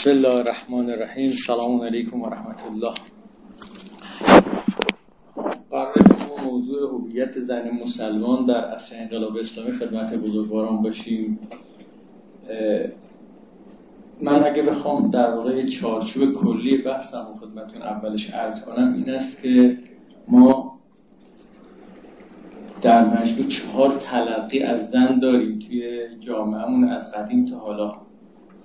بسم الله الرحمن الرحیم. سلام علیکم و رحمت الله قرار موضوع هویت زن مسلمان در عصر انقلاب اسلامی خدمت بزرگواران باشیم. من اگه بخوام در واقع چارچوب کلی بحثم و خدمتون اولش عرض کنم این است که ما در مجموع چهار تلقی از زن داریم توی جامعهمون از قدیم تا حالا.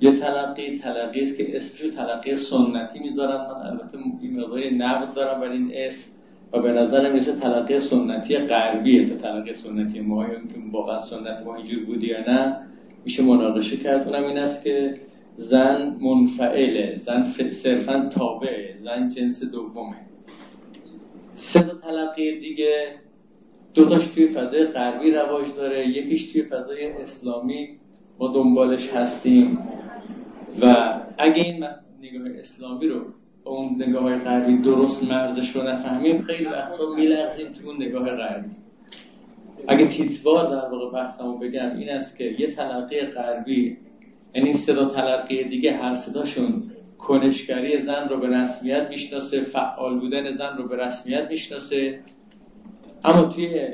یه تلقی تلقی است که اسمشو تلقی سنتی می‌ذارم. من البته این مقدار نقد دارم برای این اسم و به نظر میشه تلقی سنتی غربیه. تا تلقی سنتی ما که واقعا سنت ما اینجور بودی یا نه میشه مناقشه کرد. اونم این است که زن منفعله زن صرفا تابعه زن جنس دومه. سه تا تلقی دیگه دوتاش توی فضای غربی رواج داره یکیش توی فضای اسلامی. ما دنبالش هستیم. و اگه این نگاه اسلامی رو با اون نگاه غربی درست مرزش رو نفهمیم خیلی وقتا میلغزیم تو اون نگاه غربی. اگه تیتوار در واقع بحثمو بگم این است که یه تلقی غربی یعنی صدا تلقی دیگه هر صداشون کنشگری زن رو به رسمیت می‌شناسه فعال بودن زن رو به رسمیت می‌شناسه. اما توی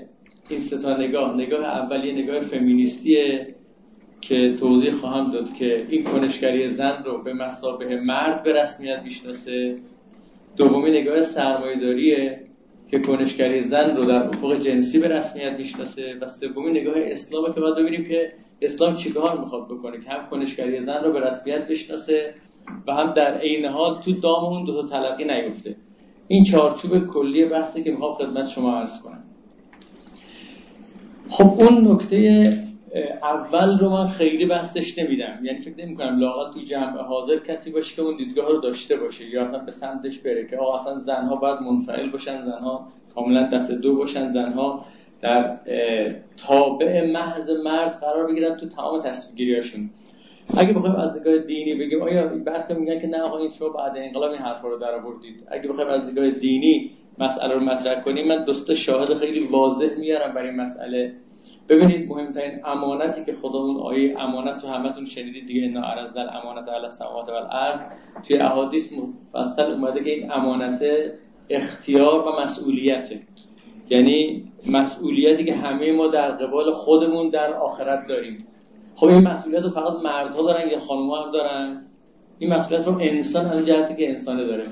این ستا نگاه نگاه اولیه نگاه فمینیستیه. که توضیح خواهم داد که این کنشگری زن رو به مسابه مرد به رسمیت می‌شناسه. دومی نگاه سرمایه‌داریه که کنشگری زن رو در افق جنسی به رسمیت می‌شناسه و سومی نگاه اسلامه که باید ببینیم که اسلام چیکار می‌خواد بکنه که هم کنشگری زن رو به رسمیت بشناسه و هم در عین حال تو دام اون دو تا تلقی نیفته. این چارچوب کلی بحثی که می‌خوام خدمت شما عرض کنم. خب اون نکته اول رو من خیلی بستش نمیدم. یعنی فکر نمی کنم لاقل تو جمع حاضر کسی باشه که اون دیدگاه رو داشته باشه. یا اصلا به سمتش بره که آقا اصلا زنها باید منفعل باشن زنها کاملا دست دو باشن زنها در تابع محض مرد قرار بگیرن تو تمام تصمیمگیریاشون اگه بخوایم از نگاه دینی بگیم آیا برخی میگن که نه آقا شما بعد انقلاب این حرفا رو در آوردید. اگه بخوایم از نگاه دینی مسئله رو مطرح کنیم من دوست شاهد خیلی واضح میارم برای مسئله ببینید مهمترین امانتی که خداوند آیه امانت رو همتون شنیدید دیگه عرض در امانت علی السماوات و الارض توی احادیث مفصل اومده که این امانت اختیار و مسئولیته. یعنی مسئولیتی که همه ما در قبال خودمون در آخرت داریم. خب این مسئولیت رو فقط مردها دارن یا خانم‌ها هم دارن؟ این مسئولیت رو انسان از جهتی که انسانه داره.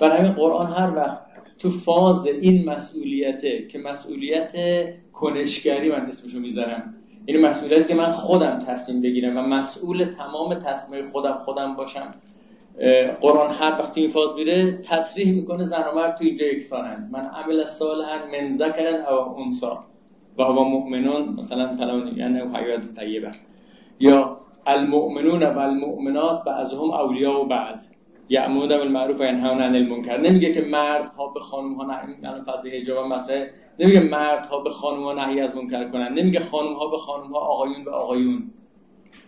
برای همین قرآن هر وقت تو فاز این مسئولیته که مسئولیت کنشگری من اسمشو می‌ذارم. این یعنی مسئولیتی که من خودم تصمیم بگیرم و مسئول تمام تصمیم خودم خودم باشم. قرآن هر وقت این فاز میره تصریح می‌کنه زن و مرد تو اینجا یکسانند من عمل صالحا من ذکر او انسا. و هو مؤمنون مثلا فلان یعنی حیات طیبه. یا المؤمنون و المؤمنات بعضهم اولیاء و بعض. یعمون بالمعروف و ینهون عن المنکر. نمیگه که مردها به خانم ها نهی الان فضای حجاب نمیگه مردها به خانم ها نهی از منکر کنن. نمیگه خانم ها به خانم ها آقایون به آقایون.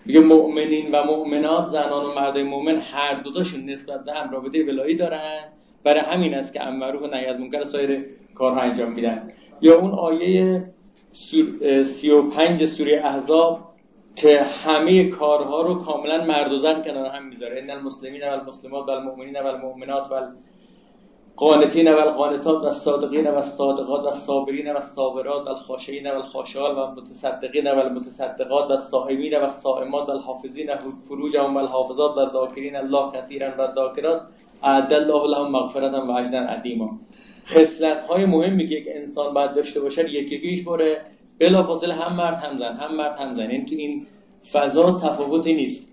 میگه مؤمنین و مؤمنات زنان و مردای مؤمن هر دو تاشون نسبت به هم رابطه ولایی دارن. برای همین است که امر و نهی از منکر سایر کارها انجام میدن. یا اون آیه 35 سوره احزاب که همه کارها رو کاملا مرد و زن کنار هم می‌ذاره. ان المسلمین و المسلمات و المؤمنین و المؤمنات و القانتین و القانتات و الصادقین و الصادقات و الصابرین و الصابرات و الخاشعین و الخاشعات و المتصدقین و المتصدقات و الصائمین و الصائمات و الحافظین و الحافظات و الذاکرین الله کثیرا و الذاکرات. اعد الله لهم مغفرتا و اجرا عظیما. خصلت های مهمی که یک انسان باید داشته باشه یکی یکیش بره. بلافاصله هم مرد هم زن هم مرد هم زن. این تو این فضا تفاوتی نیست.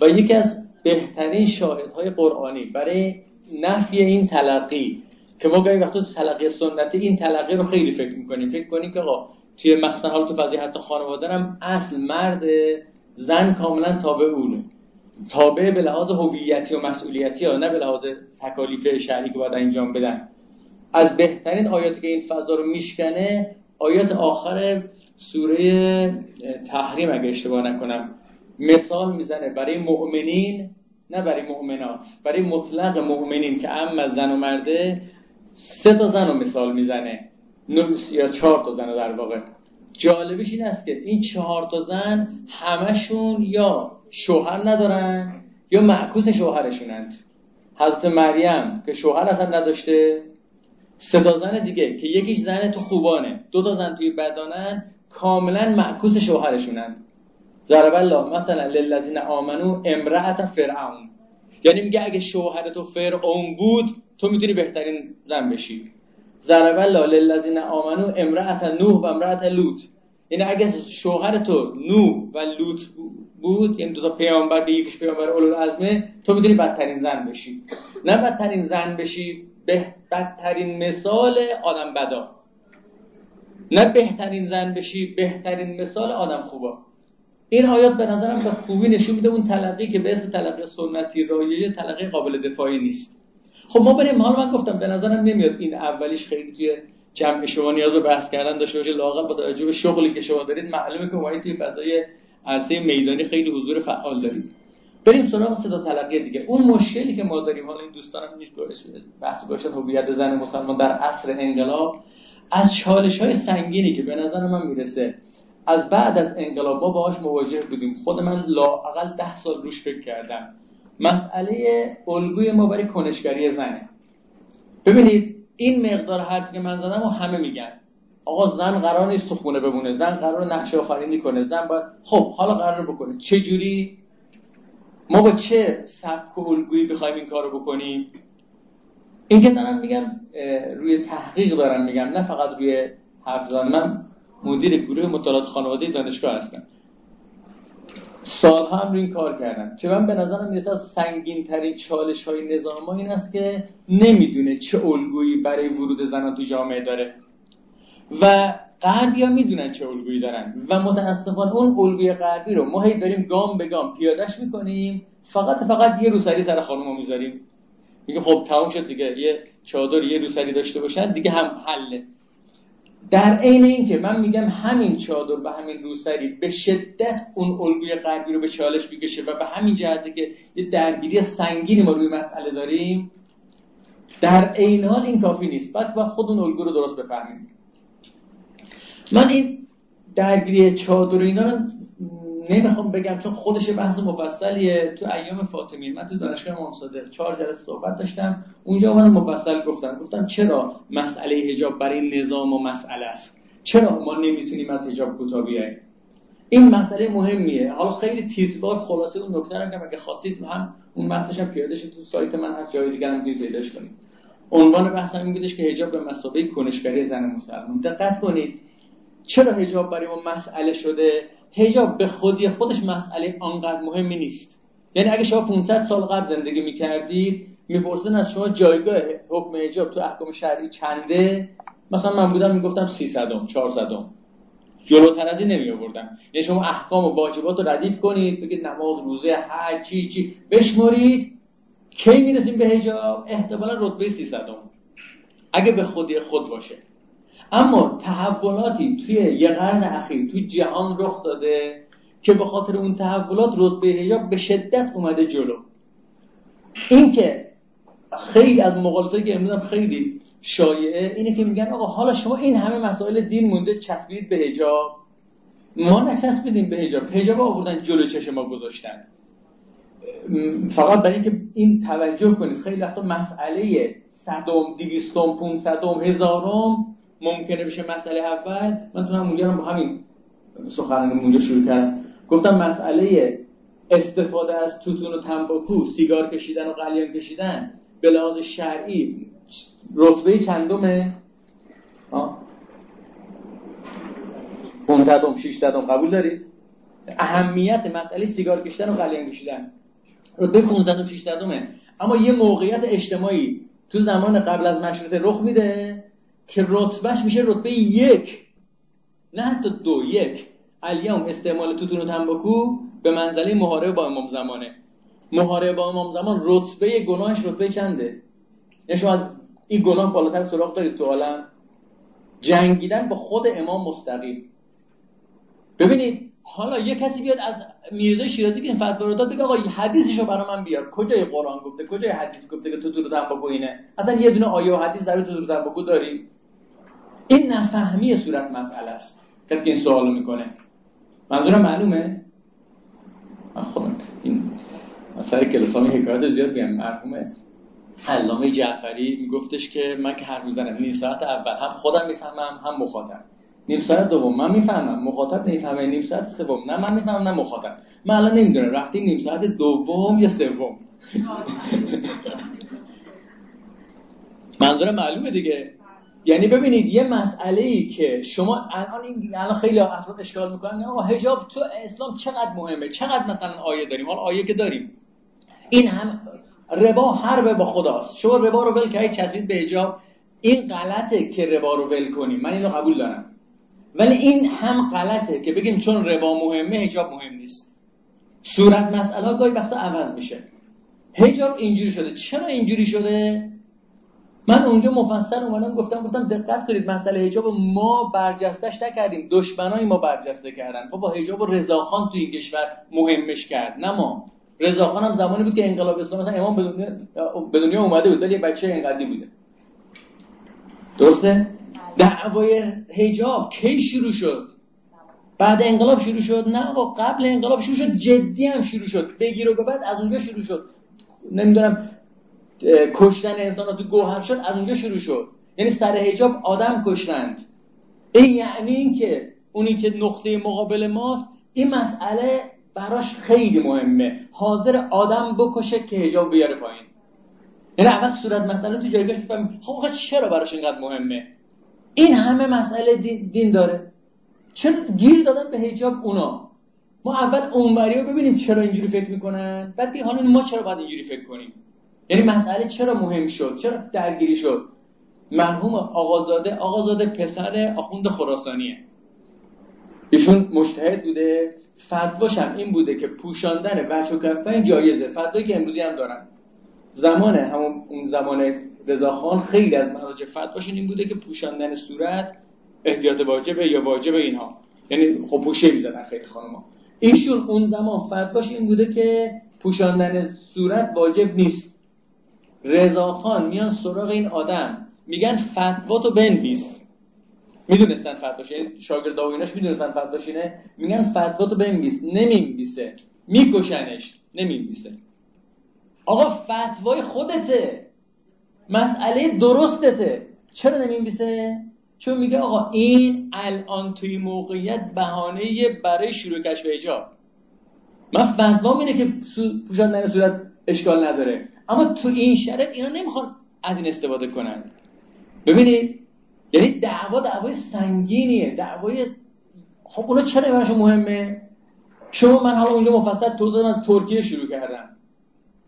و یکی از بهترین شاهدهای قرآنی برای نفی این تلقی که ما گاهی وقتا تو تلقی سنتی این تلقی رو خیلی فکر می‌کنیم. فکر کنیم که آقا توی مخصوصا حال تو فضای حتی خانواده هم اصل مرد زن کاملا تابع اونه. تابع به لحاظ هویتی و مسئولیتی ها نه به لحاظ تکالیف شهری که باید انجام بدن. از بهترین آیاتی که این فضا رو میشکنه آیات آخر سوره تحریم اگه اشتباه نکنم مثال می‌زنه برای مؤمنین نه برای مؤمنات. برای مطلق مؤمنین که ام از زن و مرده سه تا زن رو مثال می‌زنه. یا چهار تا زن در واقع. جالبش این است که این چهار تا زن همشون یا شوهر ندارن یا معکوس شوهرشونند. حضرت مریم که شوهر اصلا نداشته سه تا زن دیگه که یکیش زن تو خوبانه دو تا زن توی بدانن کاملا معکوس شوهرشونند ضرب الله مثلا للذین آمنو امرأت فرعون. یعنی میگه اگه شوهر تو فرعون بود تو می‌تونی بهترین زن بشی. ضرب الله للذین آمنو امرأت نوح و امرأت لوط. یعنی اگه شوهر تو نوح و لوط بود یعنی دو تا پیامبر یکیش پیامبر اولوالعزمه تو می‌تونی بدترین زن بشی. نه بدترین زن بشی به بدترین مثال آدم بدا. نه بهترین زن بشی بهترین مثال آدم خوبا. این آیات به نظرم به خوبی نشون میده اون تلقی که به اسم تلقی سنتی رایجه تلقی قابل دفاعی نیست. خب ما بریم حالا من گفتم به نظرم نمیاد این اولیش خیلی توی جمع شما نیاز به بحث کردن داشته باشه لاقل با توجه به شغلی که شما دارید. معلومه که ما توی فضای عرصه میدانی خیلی حضور فعال داریم. بریم سراغ صدا تلقی دیگه. اون مشکلی که ما داریم حالا این دوستانم نیست بحث باشد هویت زن مسلمان در عصر انقلاب از چالش های سنگینی که به نظر من می‌رسه از بعد از انقلاب ما باهاش مواجه بودیم. خود من لاقل ده سال روش فکر کردم. مسئله الگوی ما برای کنشگری زنه ببینید این مقدار حرفی که من زدم و همه میگن. آقا زن قرار نیست تو خونه بمونه. زن قرار نقشه آفرینی کنه. زن باید خب حالا قرار بکنه. چه جوری ما با چه سبک و الگویی بخوایم این کارو بکنیم؟ این که دارم میگم روی تحقیق دارم میگم نه فقط روی حرف من مدیر گروه مطالعات خانواده دانشگاه هستم. سالها هم روی این کار کردم که من به نظرم می‌رسه از سنگین ترین چالش های نظام این است که نمی‌دونه چه الگویی برای ورود زنان تو جامعه داره. و غربی ها می‌دونن چه الگویی دارن و متاسفانه اون الگوی غربی رو ما هی داریم گام به گام پیادش می‌کنیم. فقط فقط یه روسری سر خانم می‌ذاریم. میگه خب تموم شد دیگه یه چادر یه روسری داشته باشن دیگه هم حله. در عین اینکه من میگم همین چادر و همین روسری به شدت اون الگوی غربی رو به چالش می‌کشه و به همین جهته که یه درگیری سنگینی ما روی مسئله داریم در عین حال این کافی نیست. بعد خود اون الگو رو درست بفهمیم. من این درگیری چادر اینا رو نمی‌خوام بگم چون خودش بحث مفصلیه. تو ایام فاطمی من تو دانشگاه امام صادق چهار جلسه صحبت داشتم. اونجا من مفصل گفتم. گفتم چرا مسئله حجاب برای نظام و مسئله است؟ چرا ما نمی‌تونیم از حجاب کوتاه بیاییم؟ این مسئله مهمیه. حالا خیلی تیتروار خلاصه اون نکته رو اگه خواستید هم اون متنش هم پیاده تو سایت من هست. جای دیگه هم پیداش کنید. عنوان بحثم این بودش که حجاب به مسابقه کنشگری زن مسلمان. دقت کنید. چرا حجاب برای ما مسئله شده؟ هجاب به خودی خودش مسئله آنقدر مهمی نیست. یعنی اگه شما 500 سال قبل زندگی می‌کردید می‌پرسن از شما جایگاه حکم هجاب تو احکام شرعی چنده؟ مثلا من بودم می‌گفتم 300 400 جلوتر از این نمی آوردم یعنی شما احکام و واجبات رو ردیف کنید بگید نماز روزه حج چی چی. بشمرید کی می‌رسیم به هجاب احتمالا رتبه 300 اگه به خودی خود باشه. اما تحولاتی توی یه قرن اخیر توی جهان رخ داده که به خاطر اون تحولات رتبه حجاب به شدت اومده جلو. این که خیلی از مقالطه که امروز خیلی شایعه اینه که میگن آقا حالا شما این همه مسائل دین مونده چسبید به حجاب. ما نچسبیدیم به حجاب. حجاب آوردن جلو چشم ما گذاشتن. فقط برای اینکه این توجه کنید خیلی وقتا مسئله صدم دیویستم پونصدم هزارم ممکنه بشه مسئله اول من تو همونجا با همین سخنرانی اونجا شروع کردم. گفتم مسئله استفاده از توتون و تنباکو سیگار کشیدن و قلیان کشیدن به لحاظ شرعی رتبه چندمه؟ پونزدم شیشتدم قبول دارید اهمیت مسئله سیگار کشیدن و قلیان کشیدن. رتبه 15 و 600 اما یه موقعیت اجتماعی تو زمان قبل از مشروطه رخ میده. که رتبهش میشه رتبه یک. نه حتی دو یک. الیوم استعمال توتون و تنباکو به منزله محاربه با امام زمانه. محاربه با امام زمان رتبه گناهش رتبه چنده؟ یعنی شما از این گناه بالاتر سراغ دارید تو عالم؟ جنگیدن با خود امام مستقیم. ببینید حالا یه کسی بیاد از میرزا شیرازی که این فتوا رو داد بگه آقا حدیثشو برای من بیار. کجای قرآن گفته؟ کجای حدیث گفته که تو تو تنباکو اینه؟ اصلا یه دونه آیه و حدیث در تو تو تنباکو داریم؟ این نفهمی صورت مسئله است. کسی که این سوالو می‌کنه. منظورم معلومه؟ من خودم این سر کلاس ها حکایت زیاد بگم مرحوم علامه جعفری میگفتش که من که حرف می‌زنم نیم ساعت اول هم خودم می‌فهمم هم مخاطب. نیم ساعت دوم من می‌فهمم مخاطب نمی‌فهمه. نیم ساعت سوم نه من می‌فهمم نه مخاطب. من الان نمی‌دونم رفتیم نیم ساعت دوم یا سوم؟ منظور معلومه دیگه. یعنی ببینید یه مسئله ای که شما الان این الان خیلی افراد اشکال می‌کنن آقا حجاب تو اسلام چقدر مهمه؟ چقدر مثلا آیه داریم؟ حالا آیه که داریم. این هم ربا حرب با خداست. شما ربا رو ول کردید چسبید به حجاب. این غلطه که ربا رو ول کنیم من اینو قبول دارم. ولی این هم غلطه که بگیم چون ربا مهمه حجاب مهم نیست. صورت مسئله گاهی وقتا عوض میشه. حجاب اینجوری شده. چرا اینجوری شده؟ من اونجا مفصل اومدم گفتم گفتم دقت کنید مسئله حجاب ما برجستش نکردیم. دشمنای ما برجسته کردن. بابا حجاب رضاخان تو این کشور مهمش کرد. نه ما. رضاخان هم زمانی بود که انقلاب اسلام مثلا امام به دنیا اومده بود ولی بچه اینقدی بوده. درسته؟ دعوای حجاب کی شروع شد؟ بعد انقلاب شروع شد؟ نه آقا قبل انقلاب شروع شد جدی هم شروع شد. بگیر و بعد از اونجا شروع شد. نمی‌دونم کشتن انسان تو گوهر شد از اونجا شروع شد. یعنی سر حجاب آدم کشتند. این یعنی اینکه اونی که نقطه مقابل ماست این مسئله براش خیلی مهمه. حاضر آدم بکشه که حجاب بیاره پایین. یعنی اول صورت مسئله تو جایگاهش بفهمیم خب چرا براش اینقدر مهمه؟ این همه مسئله دین, داره. چرا گیر دادن به حجاب اونا؟ ما اول اونوری رو ببینیم چرا اینجوری فکر می‌کنن. بعد حالا ما چرا باید اینجوری فکر کنیم؟ یعنی مسئله چرا مهم شد؟ چرا درگیری شد؟ مرحوم آقازاده آقازاده پسر آخوند خراسانیه. ایشون مجتهد بوده. فتواش هم این بوده که پوشاندن بچه و کفن جایزه. فتوایی که امروزی هم دارن. زمان همون اون زمان رضاخان خیلی از مراجع فتواشون این بوده که پوشاندن صورت احتیاط واجبه یا واجبه اینها. یعنی خب پوشه می‌زدن خیلی خانوما ایشون اون زمان فتواش این بوده که پوشاندن صورت واجب نیست. رضاخان میان سراغ این آدم. میگن فتوا تو بنویس. می‌دونستن فتواش. یعنی شاگرد و ایناش می‌دونستن فتواش اینه. میگن فتوا تو بنویس. نمیمیسه میکشنش. نمیمیسه آقا فتوای خودته. مسئله درستته. چرا نمیمیسه چون میگه آقا این الان توی موقعیت بهانه برای شروع کشف حجاب من فتوا اینه که پوشاندن صورت اشکال نداره. اما تو این شرط اینا نمی‌خوان از این استفاده کنن. ببینید یعنی دعوا دعوای سنگینیه. دعوای خب اونا چرا براشون مهمه؟ شما من حالا اونجا مفصل توضیح از ترکیه شروع کردم.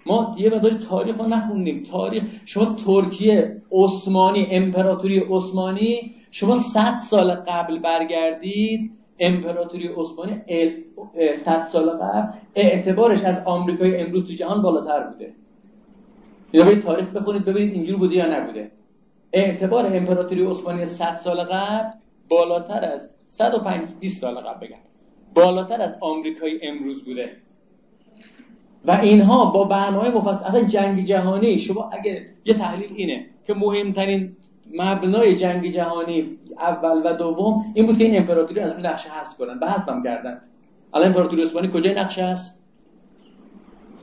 ما یه مقداری تاریخ رو نخوندیم. تاریخ شما ترکیه عثمانی امپراتوری عثمانی شما 100 سال قبل برگردید امپراتوری عثمانی 100 سال قبل اعتبارش از آمریکای امروز تو جهان بالاتر بوده. یا برید تاریخ بخونید ببینید اینجور بوده یا نبوده. اعتبار امپراتوری عثمانی 100 سال قبل بالاتر از 105 20 سال قبل بگم. بالاتر از آمریکای امروز بوده. و اینها با برنامه مفصل اصلا جنگ جهانی شما اگه یه تحلیل اینه که مهمترین مبنای جنگ جهانی اول و دوم این بود که این امپراتوری از نقشه حذف کنن. بحث هم کردن. الان امپراتوری عثمانی کجای نقشه است؟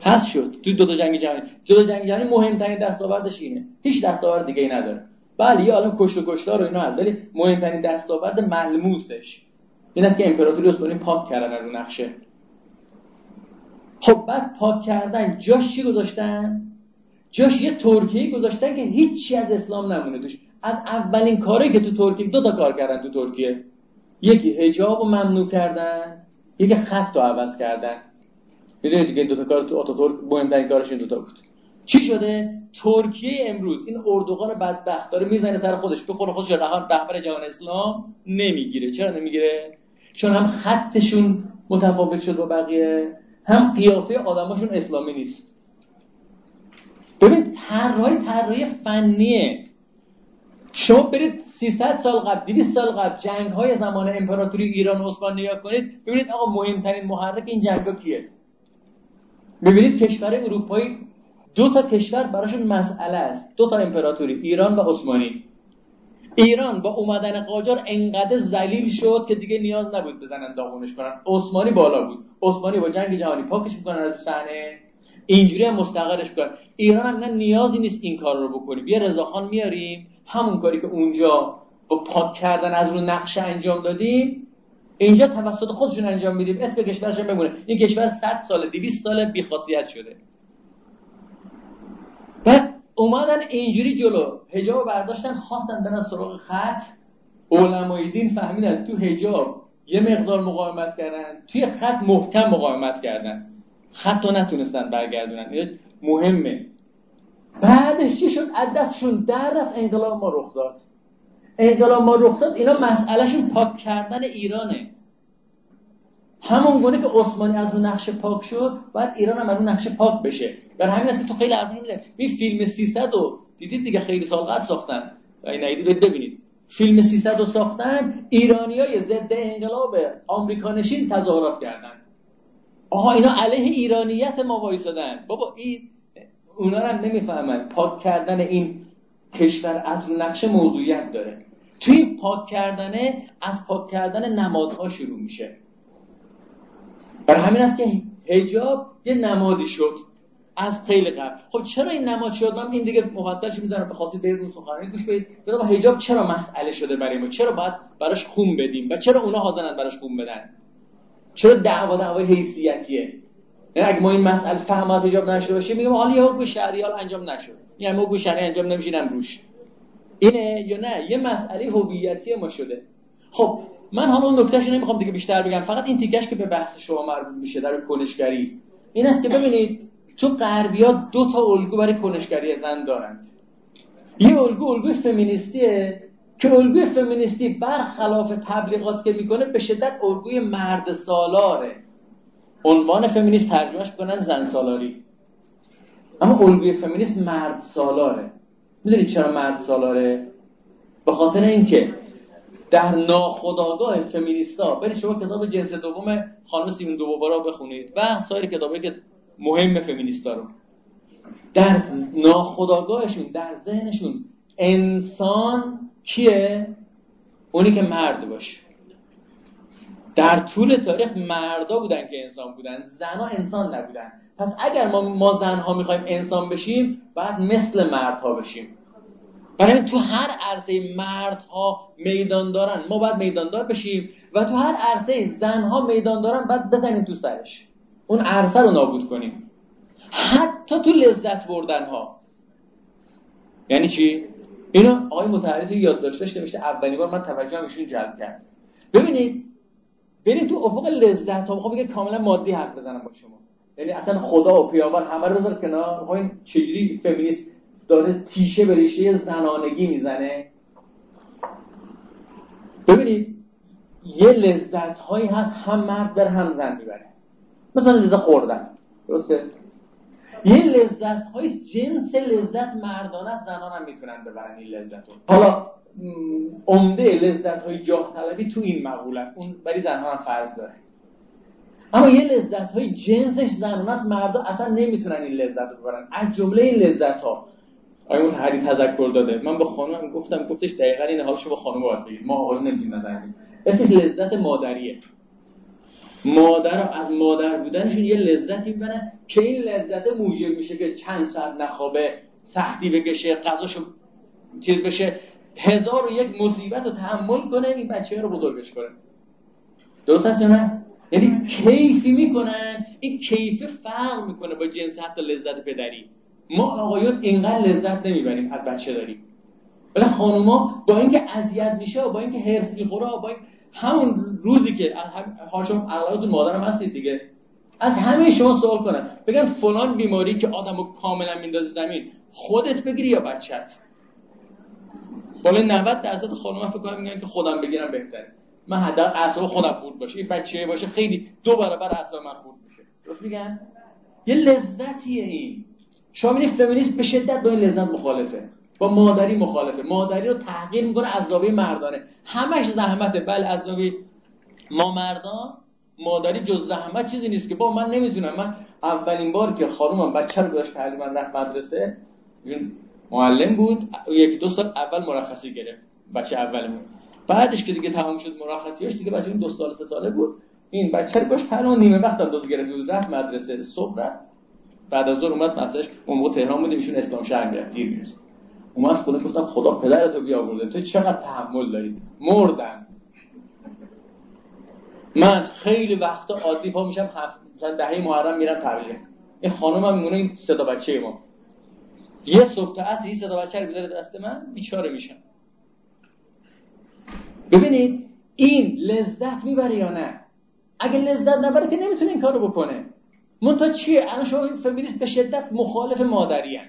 هست شد. تو دو تا جنگ جهانی. دو تا جنگ جهانی مهمترین دستاوردش اینه. هیچ دستاورد دیگه ای نداره. بله یه عالم کشت و کشتار و اینا هست ولی مهمترین دستاورد ملموسش. این است که امپراتوری عثمانی پاک کردن رو نقشه. خب بعد پاک کردن جاش چی گذاشتن؟ جاش یه ترکیه گذاشتن که هیچی از اسلام نمونه توش. از اولین کاری که تو ترکیه دو تا کار کردن تو ترکیه. یکی حجاب رو ممنوع کردن یکی خط رو عوض کردن. می‌دونید دیگه این دو تا کار تو آتاتورک مهمترین کارش این دو تا بود. چی شده؟ ترکیه امروز این اردوغان بدبخت داره می‌زنه سر خودش به خود خودش رهبر جهان اسلام نمی‌گیره. چرا نمی‌گیره؟ چون هم خطشون متفاوت شد با بقیه. هم قیافه آدماشون اسلامی نیست. ببین طراحی طراحی فنیه. شما برید 300 سال قبل 200 سال قبل جنگ های زمان امپراتوری ایران و عثمان کنید ببینید آقا مهمترین محرک این جنگ ها کیه؟ ببینید کشور اروپایی دو تا کشور براشون مسئله است. دو تا امپراتوری ایران و عثمانی. ایران با اومدن قاجار انقدر ذلیل شد که دیگه نیاز نبود بزنن داغونش کنن. عثمانی بالا بود. عثمانی با جنگ جهانی پاکش می‌کنن از صحنه. اینجوری هم مستقرش کن ایران هم نه نیازی نیست این کار رو بکنیم. بیا رضاخان میاریم همون کاری که اونجا با پاک کردن از رو نقشه انجام دادیم اینجا توسط خودشون انجام میدیم. اسم کشورش بمونه. این کشور 100 سال 200 سال بیخاصیت شده. بعد اومدن اینجوری جلو. حجاب برداشتن خواستن برن سراغ خط. علمای دین فهمیدن تو حجاب یه مقدار مقاومت کردن. توی خط محکم مقاومت کردن. خط رو نتونستن برگردونن. مهمه. بعدش چی شد؟ از دستشون در رفت انقلاب ما رخ داد. انقلاب ما رخ داد اینا مسئلهشون پاک کردن ایرانه. همون گونه که عثمانی از اون نقشه پاک شد باید ایران هم از اون نقشه پاک بشه. بر همین است که تو خیلی حرف میده این فیلم 300 رو دیدید دیگه خیلی سال قبل ساختن این ندیدید ببینید. فیلم 300 رو ساختن ایرانیای ضد انقلاب آمریکا نشین تظاهرات کردن. آها اینا علیه ایرانیت ما وایسادن. بابا این اونا هم نمی‌فهمن. پاک کردن این کشور از نقشه موضوعیت داره. توی این پاک کردنه از پاک کردن نمادها شروع میشه. برای همین است که هجاب یه نمادی شد از خیلی قبل. خب چرا این نماد شد؟ من این دیگه مفصلش می‌ذارم بخواستید برید اون سخنرانی گوش بدید. با حجاب چرا مسئله شده برای ما؟ چرا باید براش خون بدیم؟ و چرا اونا حاضرن براش خون بدن؟ چرا دعوا دعوای حیثیتیه؟ یعنی اگه ما این مسئله فهم از حجاب نشده باشه میگم حالا یه حکم شرعی انجام نشد. یعنی حکم شرعی انجام نمیشینم روش. اینه یا نه؟ یه مسئله هویتی ما شده. خب من همون نکتهش نمی‌خوام دیگه بیشتر بگم. فقط این تیکش که به بحث شما مربوط میشه در کنشگری این است که ببینید تو غربیا دو تا الگو برای کنشگری زن دارند. یه الگو الگوی فمینیستیه که الگوی فمینیستی برخلاف تبلیغات که می‌کنه به شدت الگوی مرد سالاره. عنوان فمینیست ترجمهش کنن زن سالاری. اما الگوی فمینیست مرد سالاره. می‌دونید چرا مرد سالاره؟ به خاطر اینکه در ناخودآگاه فمینیستا برید شما کتاب جنس دوم خانم سیمون دوبارا بخونید و سایر کتابی که مهم فمینیستا رو. در ناخودآگاهشون در ذهنشون انسان کیه؟ اونی که مرد باشه. در طول تاریخ مردا بودن که انسان بودن زنها انسان نبودن. پس اگر ما ما زنها می‌خوایم انسان بشیم باید مثل مردها بشیم. برای تو هر عرصه مردها میدان دارن ما باید میداندار بشیم و تو هر عرصه زنها میدان دارن باید بزنیم تو سرش. اون عرصه رو نابود کنیم. حتی تو لذت بردن ها یعنی چی؟ اینو آقای متحری تو یاد داشته نوشته اولین بار من توجهم ایشون جلب کرد ببینید برید تو افق لذت ها می‌خوام بگه کاملا مادی حرف بزنم با شما. یعنی اصلا خدا و پیامبر همه رو بذار کنار. این چجوری فمینیست داره تیشه به ریشه زنانگی می‌زنه. ببینید یه لذت هایی هست هم مرد بر هم زن می‌بره. مثلا لذت خوردن درسته؟ یه لذت های جنس لذت مردانه است زنان هم می‌تونن ببرن این لذت رو حالا عمده لذت های جاه طلبی تو این مقولت اون برای زنها هم فرض داره. اما یه لذت های جنسش زنان است مردا اصلا نمی‌تونن این لذت رو ببرن. از جمله این لذت ها آیا متحری تذکر داده. من به خانم گفتم گفتش دقیقا این حال شما خانم باید بگید. ما آقایون نمیدیم نظر اسمش لذت مادریه. مادر از مادر بودنشون یه لذتی می‌برن که این لذت موجب میشه که چند ساعت نخوابه سختی بکشه غذاشو چیز بشه هزار و یک مصیبت رو تحمل کنه این بچه رو بزرگش کنه. درست هست یا نه؟ یعنی کیفی می‌کنن. این کیف فرق می‌کنه با جنس حتی لذت پدری. ما آقایون اینقدر لذت نمی‌بریم از بچه داریم ولی خانوما با اینکه اذیت میشه و با اینکه هرس می‌خوره و با این همون روزی که هاشم اغلب مادرم هستید دیگه. از همه شما سوال کنن بگن فلان بیماری که آدمو کاملا میندازه زمین خودت بگیری یا بچت بالای 90 درصد خانوما فکر کنم میگن که خودم بگیرم بهتره. من حد اعصاب خودم خورد باشه. این بچه باشه خیلی دو برابر اعصاب من خورد میشه. درست میگن یه لذتیه این. شما می‌بینید فمینیست به شدت با این لذت مخالفه. با مادری مخالفه. مادری رو تحقیر می‌کنه از زاویه مردانه. همش زحمته. بله از زاویه ما مردان مادری جز زحمت چیزی نیست که. با من نمی‌تونم. من اولین بار که خانومم بچه رو داشت تعلیم رفت مدرسه. معلم بود. یک دو سال اول مرخصی گرفت. بچه اولمون. بعدش که دیگه تموم شد مرخصیاش دیگه بچه این دو سال سه ساله بود. این بچه رو باش تعلیم نیمه وقت انداز گرفت بود. رفت مدرسه. صبح رفت. بعد از ظهر اومد مثلا اون موقع تهران بودیم ایشون اسلام شهر می‌رفت دیر می‌رسید. اومد خودم گفتم خدا پدرتو بیاورده. تو چقدر تحمل داری؟ مردن من خیلی وقتا عادی پا میشم هفت مثلا دهه محرم میرم تبلیغ. این خانم هم میمونه این صدا بچه ما. یه صبح تا عصر این صدا بچه رو بذاره دست من بیچاره میشم. ببینید این لذت می‌بره یا نه؟ اگه لذت نبره که نمی‌تونه این کارو بکنه. منتها چیه الان شما این فمینیست به شدت مخالف مادری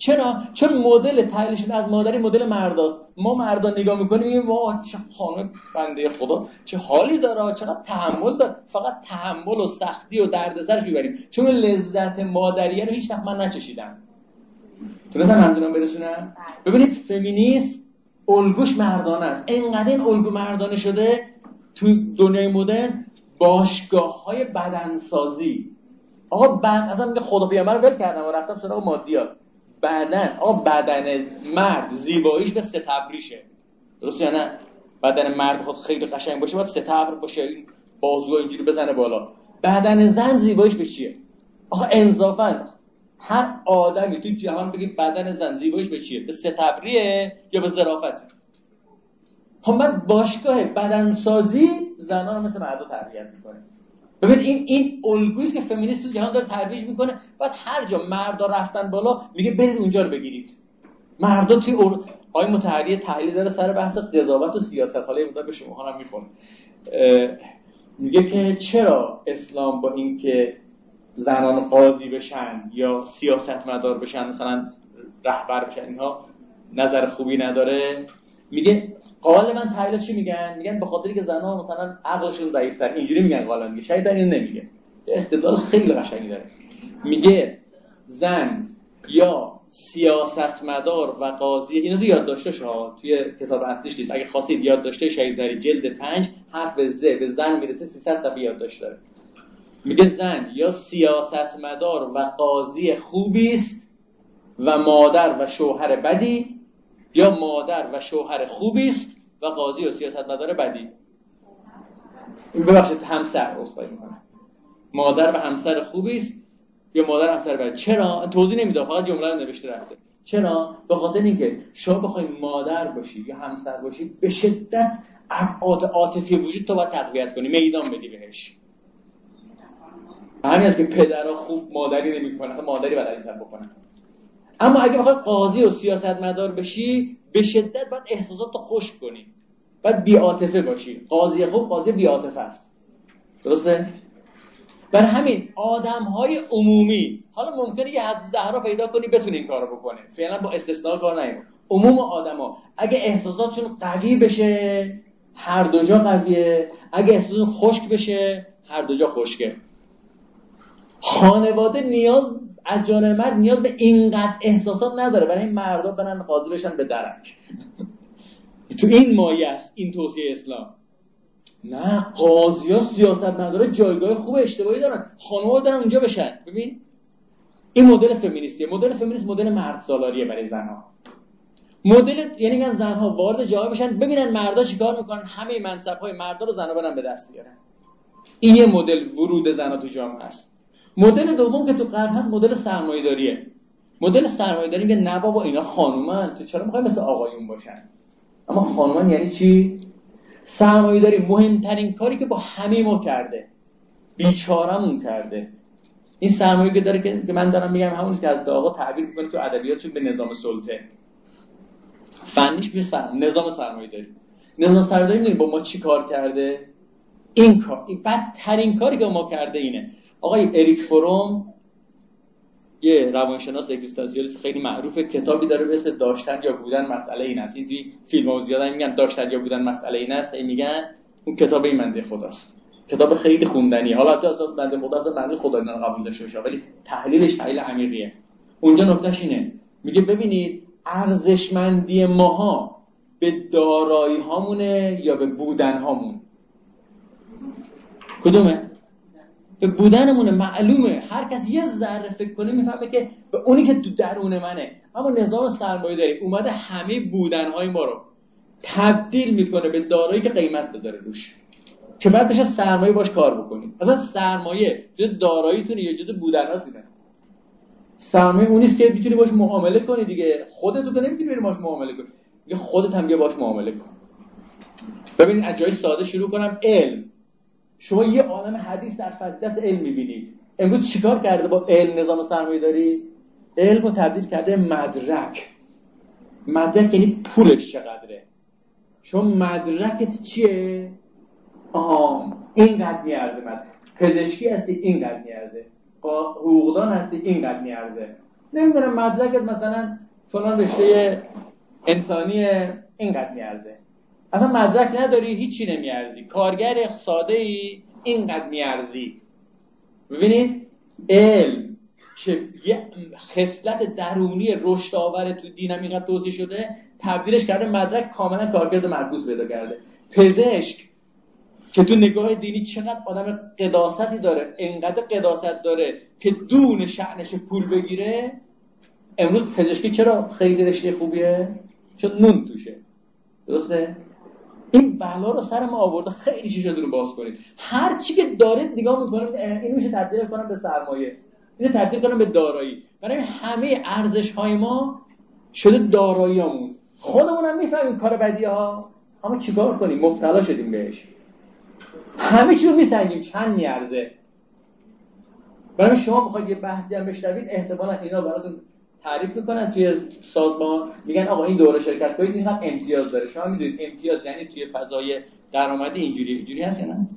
چرا؟ چون مدل تحلیلشون از مادری مدل مرداست. ما مردا نگاه می‌کنیم میگیم واه چه خانم بنده خدا. چه حالی داره؟ چقدر تحمل داره؟ فقط تحمل و سختی و دردسرش می‌بریم. چون لذت مادریه رو هیچ وقت من نچشیدم. تونستم منظورم برسونم؟ ببینید فمینیست الگوش مردانه است. اینقدر این الگو مردانه شده تو دنیای مدرن باشگاه های بدنسازی. آقا بعد اصلا میگه خدا بیامر ول کردم و رفتم سراغ مادیات بدن آقا بدن مرد زیباییش به ستبریشه. درست یا نه؟ بدن مرد خود خیلی قشنگ باشه باید ستبر باشه این بازو اینجوری بزنه بالا. بدن زن زیباییش به چیه؟ آقا انصافا هر آدمی تو جهان بگید بدن زن زیباییش به چیه؟ به ستبریه یا به ظرافته؟ خب من باشگاه بدنسازی زنان مثل مردا تربیت می‌کنه ببین این این الگویی که فمینیست تو جهان داره ترویج می‌کنه. بعد هر جا مردا رفتن بالا میگه برید اونجا رو بگیرید. مردا توی اور... آقای متحری تحلیل داره سر بحث قضاوت و سیاست. حالا این به شما هم می‌خونه. میگه که چرا اسلام با اینکه زنان قاضی بشن یا سیاستمدار بشن مثلا رهبر بشن اینها نظر خوبی نداره؟ میگه غالبا تحلیل چی میگن؟ میگن به خاطری که زنها مثلا عقلشون ضعیفتر. اینجوری میگن غالبا میگه. شاید اینو نمیگه. استدلال خیلی قشنگی داره. میگه زن یا سیاستمدار و قاضی اینو تو یاد داشته شما. توی کتاب اصلیش نیست. اگه خواستید یاد داشته شهید داری جلد پنج حرف ز به زن می‌رسه 300 صفحه یاد داشته داره. میگه زن یا سیاستمدار و قاضی خوبی است و مادر و شوهر بدی یا مادر و شوهر خوبی است و قاضی و سیاستمدار بدی. ببخشید همسر اصفایی می‌کنه مادر و همسر خوبی است یا مادر همسر بدی؟ چرا؟ توضیح نمیده فقط جمله رو نوشته رفته. چرا؟ به خاطر اینکه شما بخوای مادر باشی یا همسر باشی به شدت ابعاد عاطفی وجود تو باید تقویت کنی. میدان بدی بهش. همین است که پدرها خوب مادری نمی‌کنن مادری بلد نیستن بکنن. اما اگه بخوای قاضی و سیاستمدار بشی به شدت باید احساسات رو خوش کنی. باید بیاتفه باشی. قاضی خوب قاضی بیاتفه است. درسته؟ بر همین آدم های عمومی حالا ممکنه یه حد زهرا پیدا کنی بتونی این کارو بکنه. فعلا با استثناء کار نیم عموم آدما اگه احساساتشون قوی بشه هر دو جا قویه. اگه احساساتشون خشک بشه هر دو جا خشکه. خانواده نیاز از جانب مرد نیاز به اینقدر احساسات نداره برای این مردا برن قاضی بشن به درک تو این مایه است این توصیه اسلام. نه قاضی ها سیاست نداره جایگاه خوب اشتباهی دارن. خانواده دارن اونجا بشن. ببین این مدل فمینیستیه. مدل فمینیست مدل مرد سالاریه برای زنها. مدل یعنی میگن زنها وارد جامعه بشن ببینن مردا چیکار می‌کنن همه منصب های مردا رو زنها برن به دست بیارن. این یه مدل ورود زنها تو جامعه است. مدل دوم که تو غرب هست مدل سرمایه‌داریه. مدل سرمایه‌داری میگه نه بابا اینا خانومن. تو چرا می‌خوای مثل آقایون باشن؟ اما خانومن یعنی چی؟ سرمایه‌داری مهمترین کاری که با همه ما کرده. بیچارمون کرده. این سرمایه که داره که من دارم میگم همون که از آقا تعبیر می‌کنه تو ادبیاتشون به نظام سلطه. فنیش میشه سر... نظام سرمایه داری نظام سرمایه داری با ما چی کار کرده؟ این کار این بدترین کاری که ما کرده اینه. آقای اریک فروم یه روانشناس اگزیستانسیالیست خیلی معروفه کتابی داره به اسم داشتن یا بودن مسئله این است. این توی فیلم ها زیاد میگن داشتن یا بودن مسئله این است این میگن اون کتاب این منده خداست. کتاب خیلی خوندنی حالا تو اصلا بنده خدا اصلا بنده خدا اینا قبول داشته باشه ولی تحلیلش تحلیل عمیقیه. اونجا نکتهش اینه. میگه ببینید ارزشمندی ماها به دارایی هامونه یا به بودن هامون کدومه؟ به بودنمونه معلومه. هر کس یه ذره فکر کنه می‌فهمه که به اونی که تو درون منه. اما نظام سرمایه داری اومده همه بودنهای ما رو تبدیل می‌کنه به دارایی که قیمت بذاره روش. که بعد بشه سرمایه باش کار بکنیم اصلا سرمایه جد داراییتونه یا جد بودناتونه سرمایه اون نیست که می‌تونی باش معامله کنی دیگه. خودت که نمی‌تونی بری باش معامله کنی. خودت هم باش معامله کن. ببین از جای ساده شروع کنم. علم. شما یه عالم حدیث در فضیلت علم می‌بینید. امروز چیکار کرده با علم نظام سرمایه داری علم رو تبدیل کرده مدرک. مدرک یعنی پولش چقدره. شما مدرکت چیه؟ آها اینقدر میارزه من پزشکی هستی اینقدر میارزه. حقوقدان هستی اینقدر میارزه. نمی‌دونم مدرکت مثلا فلان رشته انسانی اینقدر میارزه. اصلا مدرک نداری هیچی نمیارزی. کارگر ساده ای اینقدر میارزی. ببینید علم که یه خصلت درونی رشد آور تو دینم اینقدر توضیح شده تبدیلش کرده مدرک کاملا کارگرد مرکوز پیدا کرده. پزشک که تو نگاه دینی چقدر آدم قداستی داره انقدر قداست داره که دون شعنش پول بگیره امروز پزشکی چرا خیلی رشته خوبیه؟ چون نون توشه. درسته؟ این بلا رو سر ما آورده خیلی چیزا رو باز کنید. هر چی که دارید نگاه می‌کنید اینو میشه تبدیل کنم به سرمایه. اینو تبدیل کنم به دارایی. برای همه ارزش های ما شده داراییامون خودمون هم می‌فهمیم کار بدی ها. اما چیکار کنیم؟ مبتلا شدیم بهش. همه چیو میسنجیم چند میارزه؟ برای شما می‌خواید یه بحثی هم بشنوید احتمالا اینا براتون تعریف می‌کنن توی سازمان میگن آقا این دوره شرکت کنید اینقدر امتیاز داره. شما می‌دونید امتیاز یعنی توی فضای درآمدی اینجوری اینجوری هست یا نه؟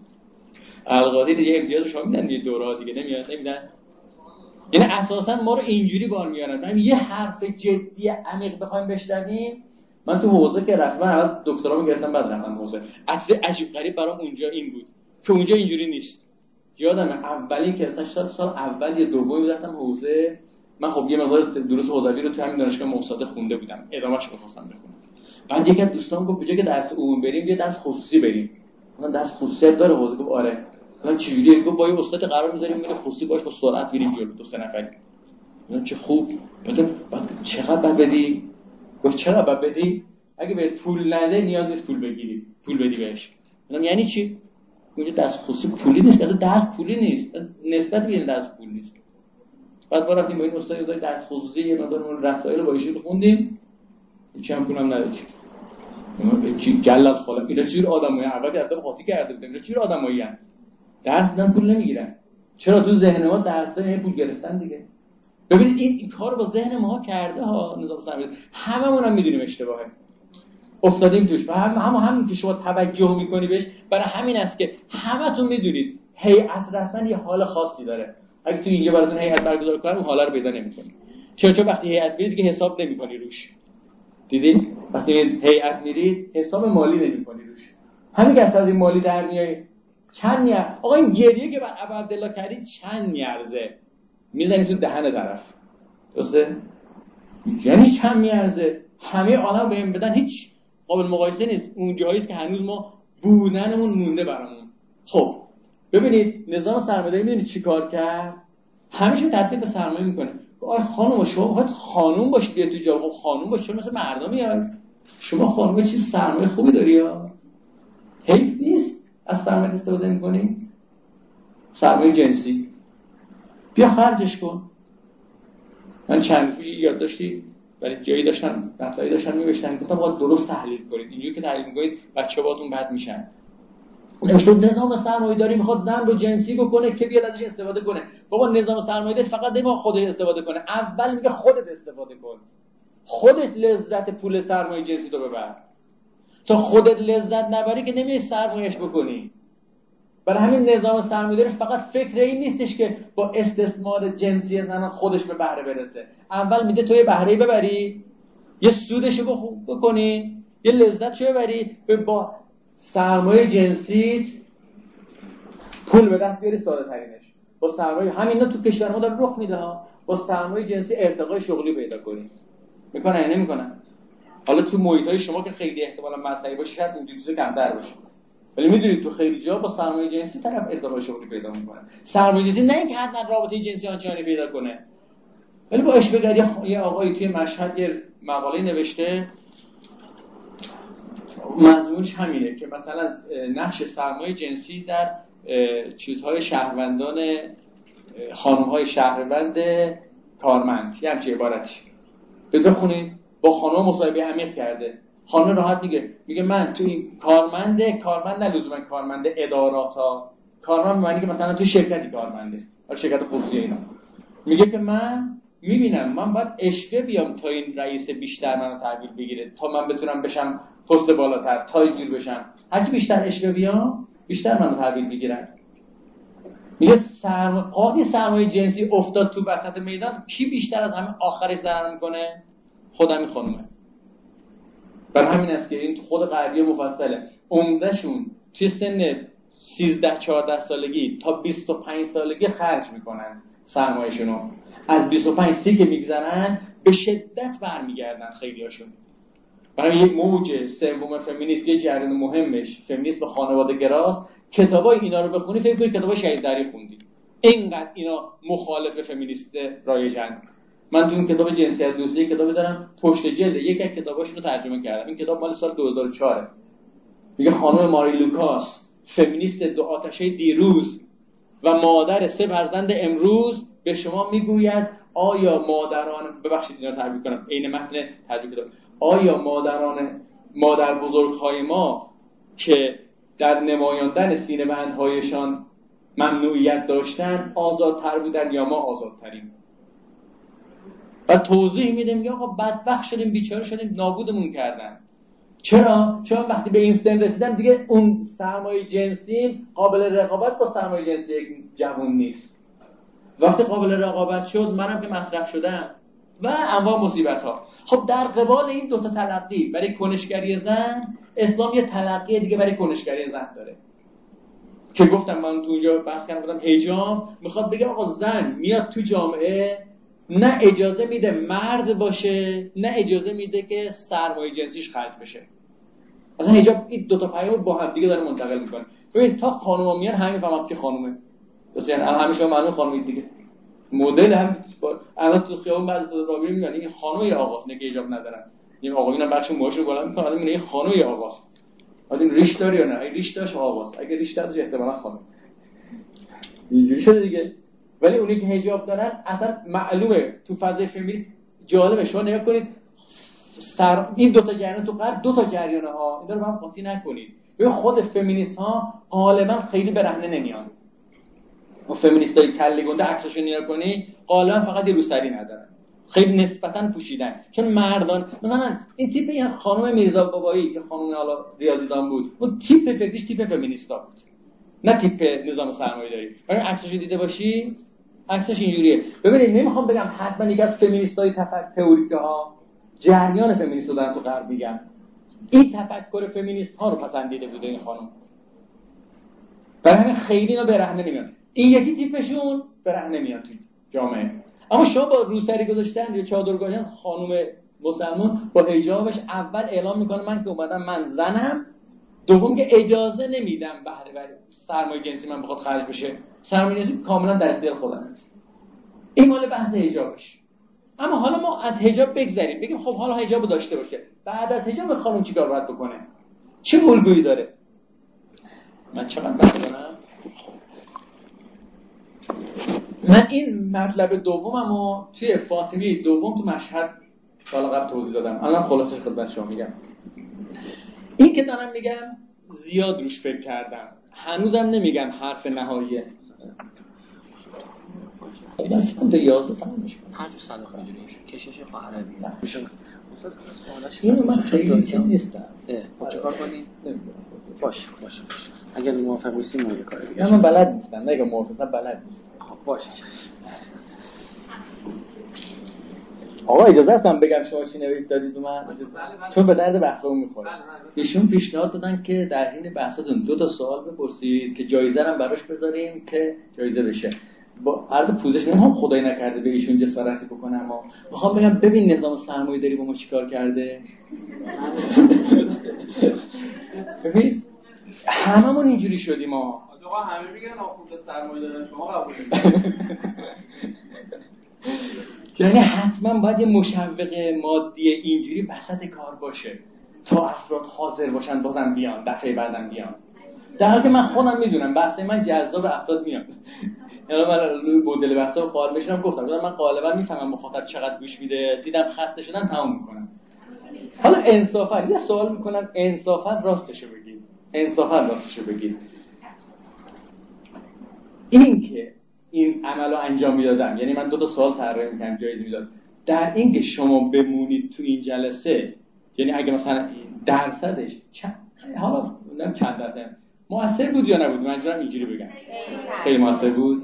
القاضی دیگه امتیاز شما میدن یه دوره دیگه نمیاد نمیدن. یعنی اساسا ما رو اینجوری بار میارن. من یه حرف جدی عمیق بخوایم بشنویم. من تو حوزه که رفتم اول دکترامو گرفتم بعد رفتم حوزه. اصل عجیب غریب برام اونجا این بود که اونجا اینجوری نیست. یادم اولی که سال سال اول یا دومی رفتم حوزه من خب یه مقدار دروس حوزوی رو تو همین دانشگاه مقصد خونده بودم. ادامهش می‌خواستم بخونم. بعد یکی از دوستان گفت بجای که درس عمومی بریم یه درس خصوصی بریم. من درس خصوصی داره. حوزه گفت آره. من چجوری؟ گفت با یه استاد قرار می‌ذاریم میره خصوصی باش با سرعت میریم جلو دو سه نفری. من چه خوب. بعد چقدر بعد بدی؟ گفت چرا بعد بدی؟ اگه به پول نده نیاز نیست پول بگیری. پول بدی بهش. یعنی چی؟ اونجا درس خصوصی پولی نیست. درس پولی نیست. نسبت به درس پول نیست. بعد ما رفتیم با این استاد یه درس خصوصی یه مقدار رسائل با ایشون خوندیم. چند پولم ندادیم. جلال خاله. اینا چجور آدمایی؟ اول که رفتم قاطی کرده بودم اینا چجور آدمایی ان درس میدن پول نمی‌گیرن. چرا؟ تو ذهن ما درس دادن پول گرفتن دیگه. ببینید این, این کار با ذهن ما کرده ها نظام سرمایه هممون هم می‌دونیم اشتباهه. افتادیم توش. و هم هم که شما توجه می‌کنی بهش برای همین است که همتون می‌دونید. هیئت رفتن یه حال خاصی داره. اگه تو اینجا براتون هیئت برگزار اون حالا رو پیدا نمی‌کنی. چرا؟ چون وقتی هیئت میرید دیگه حساب نمی‌کنی روش. دیدی؟ وقتی هیئت میرید حساب مالی نمی‌کنی روش. همین که از این مالی در میای چند میار آقا این گریه که بر عبدالله کردی چند میارزه؟ می‌زنی تو دهن طرف. درسته؟ یعنی چند میارزه؟ همه عالم بهم بدن. هیچ قابل مقایسه نیست. اون جایی که هنوز ما بودنمون مونده برامون. خب ببینید نظام سرمایه‌داری می‌دونید چیکار کرد؟ همیشه تبدیل به سرمایه می‌کنه. آ خانم شما می‌خواید خانوم باشید بیا تو جا. خب خانوم باش چون مثل مردم میاد. شما خانم چیز سرمایه خوبی داری یا؟ حیف نیست از سرمایه استفاده می‌کنی؟ سرمایه جنسی. بیا خرجش کن. من چند روزی یاد داشتی؟ ولی جایی داشتن دفتری داشتن می‌نوشتن. گفتم باید درست تحلیل کنید. اینجوری که تحلیل می‌کنید بچه باهاتون بد میشن. نوشته نظام سرمایه داری می‌خواد زن رو جنسی بکنه که بیاد ازش استفاده کنه. بابا نظام سرمایه فقط نمی‌خواد خودش استفاده کنه. اول میگه خودت استفاده کن. خودت لذت پول سرمایه جنسی رو ببر. تا خودت لذت نبری که نمیای سرمایهش بکنی. برای همین نظام سرمایه‌داری فقط فکر این نیستش که با استثمار جنسی زنان خودش به بهره برسه. اول میده تو یه بهره ببری یه سودش بکنی یه لذت شو ببری به با سرمایه جنسی پول به دست بیاری ساده ترینش. با سرمایه همینا تو کشور ما داره رخ میده ها. با سرمایه جنسی ارتقای شغلی پیدا کنی. می‌کنن یا نمی‌کنن؟ حالا تو محیط های شما که خیلی احتمالا مذهبی باشه شاید اینجوری کمتر باشه. ولی می‌دونید تو خیلی جا با سرمایه جنسی طرف ارتباط شغلی پیدا می‌کنه. سرمایه جنسی نه اینکه حتما رابطه جنسی آنچنانی پیدا کنه. ولی با اشبگری یه آقایی توی مشهد یه مقاله نوشته مضمونش همینه که مثلا نقش سرمایه جنسی در چیزهای شهروندان خانم های شهروند کارمند یه همچه عبارتی بخونید با خانم مصاحبه عمیق کرده. خانم راحت میگه میگه من تو این کارمند کارمند نه لزوما کارمند ادارات ها کارمند معنی که مثلا تو شرکتی کارمنده. شرکت خصوصی اینا. میگه که من می‌بینم. من باید اشکه بیام تا این رئیس بیشتر منو تحویل بگیره تا من بتونم بشم پست بالاتر تا اینجور بشم. هرچی بیشتر اشکه بیام بیشتر منو تحویل بگیرن. میگه سرم... سرمایه جنسی افتاد تو وسط میدان کی بیشتر از همه آخرش ضرر می‌کنه؟ خودم خانومه. بر همین است که این خود غربی مفصله. عمدهشون توی سن 13 14 سالگی تا 25 سالگی خرج می‌کنن سرمایه‌شون از 25 سی که میگذرن به شدت برمیگردن خیلی هاشون برای یک موج سوم فمینیست یه جریان مهمش فمینیست به خانواده گراست کتابای اینا رو بخونی فکر کنید کتابای شهید دری خوندی. اینقدر اینا مخالف فمینیست رایجن من تو این کتاب جنسیت دوستی کتاب دارم پشت جلد یک از رو ترجمه کردم. این کتاب مال سال 2004 میگه خانم ماری لوکاس فمینیست دو آتشه دیروز و مادر سه فرزند امروز به شما می‌گوید آیا مادران ببخشید اینا تعبیر کنم. عین متن ترجمه کتاب. آیا مادران مادر بزرگهای ما که در نمایاندن سینه بندهایشان ممنوعیت داشتن آزادتر بودن یا ما آزادتریم؟ و توضیح میده میگه آقا بدبخت شدیم بیچاره شدیم نابودمون کردن. چرا؟ چون وقتی به این سن رسیدن دیگه اون سرمایه جنسی قابل رقابت با سرمایه جنسی یک جوون نیست. وقتی قابل رقابت شد منم که مصرف شدم. و انواع مصیبت ها خب در قبال این دوتا تلقی برای کنشگری زن اسلام یه تلقی دیگه برای کنشگری زن داره. که گفتم من تو اونجا بحث کردم بودم هجام می‌خواد بگه آقا زن میاد تو جامعه نه اجازه میده مرد باشه نه اجازه میده که سرمایه جنسیش خرج بشه. اصلا حجاب این دو تا پیام با هم دیگه داره منتقل می‌کنه. ببین تا خانوما میان همین فهمم که خانومه. درست یعنی همه شما معلومه خانومی دیگه. مدل هم الان تو خیابون بعضی تو راه میگن این خانوی آقاست نه که حجاب ندارن. این آقایون بخش موهاشو رو بالا می‌کنن آدم این خانوی آقاست. آدم ریش داره یا نه؟ این ریش داشت آقاست. اگه ریش داشت احتمالاً خانم اینجوری شده دیگه. ولی اونی که حجاب دارن اصلا معلومه. تو فضای فیلمی جالبه. شما نگاه کنید سر این دو تا جریان تو قرب دو تا جریان ها. این رو هم قاطی نکنید. به خود فمینیست ها غالبا خیلی برهنه نمیان. و فمینیست های کلی گنده عکساشو نگاه کنی غالبا فقط یه روسری ندارن. خیلی نسبتا پوشیدن. چون مردان مثلا این تیپ این خانم میرزا بابایی که خانم حالا ریاضیدان بود اون تیپ فکریش تیپ فمینیستا بود. نه تیپ نظام سرمایه داری. برای عکساشو دیده باشی عکسش اینجوریه. ببینید نمی‌خوام بگم حتما یکی از فمینیستای تفکر ها جریان فمینیست رو تو غرب میگن. این تفکر فمینیست ها رو پسندیده بوده این خانم. برای همین خیلی اینا برهنه نمیان این یکی تیپشون برهنه نمیان تو جامعه. اما شما با روسری گذاشتن یا چادر گذاشتن خانم مسلمان با حجابش اول اعلام می‌کنه من که اومدم من زنم. دوم که اجازه نمیدم بهره بر سرمایه جنسی من بخواد خرج بشه. سرمایه جنسی کاملا در اختیار خودم این مال بحث حجابش. اما حالا ما از حجاب بگذریم. بگیم خب حالا حجاب داشته باشه. بعد از حجاب خانم چیکار باید بکنه؟ چه الگویی داره؟ من چقدر بکنم من این مطلب دومم رو توی فاطمی دوم تو مشهد سال قبل توضیح دادم. الان خلاصش خدمت شما میگم. این که دارم میگم زیاد روش فکر کردم. هنوزم نمیگم حرف نهاییه کشش اینو من خیلی چیز نیستم. خب چه کار کنیم باش باش باش اگر موافق نیستی مورد کار دیگه. من بلد نیستم. نه اگه موافقم بلد نیستم. باشه. آقا اجازه است من بگم شما چی نوشت دادید من. چون به درد بحثمون می‌خوره. ایشون پیشنهاد دادن که در حین بحثاتون دو تا سوال بپرسید که جایزه هم براش بذاریم که جایزه بشه. با عرض پوزش نمی‌خوام خدای نکرده به ایشون جسارتی بکنم اما می‌خوام بگم ببین نظام سرمایه داری با ما چیکار کرده؟ ببین هممون اینجوری شدیم ما آقا همه میگن آخوند سرمایه دارن شما قبول یعنی حتما باید یه مشوق مادی اینجوری وسط کار باشه تا افراد حاضر باشن بازم بیان دفعه بعدم بیان. در حالی که من خودم می‌دونم بحث من جذاب افراد میاد. یعنی من روی مدل بحثا قال میشم گفتم من غالبا می‌فهمم مخاطب چقدر گوش میده. دیدم خسته شدن تمام می‌کنم. حالا انصافا یه سوال می‌کنم انصافا راستشو بگید. انصافا راستشو بگید. این که این عمل رو انجام می‌دادم. یعنی من دو تا سوال طرح می‌کنم جایزه می‌داد. در این که شما بمونید تو این جلسه یعنی اگه مثلا درصدش چند حالا نمی‌دونم چند درصد موثر بود یا نبود؟ منظورم اینجوری بگم. خیلی موثر بود.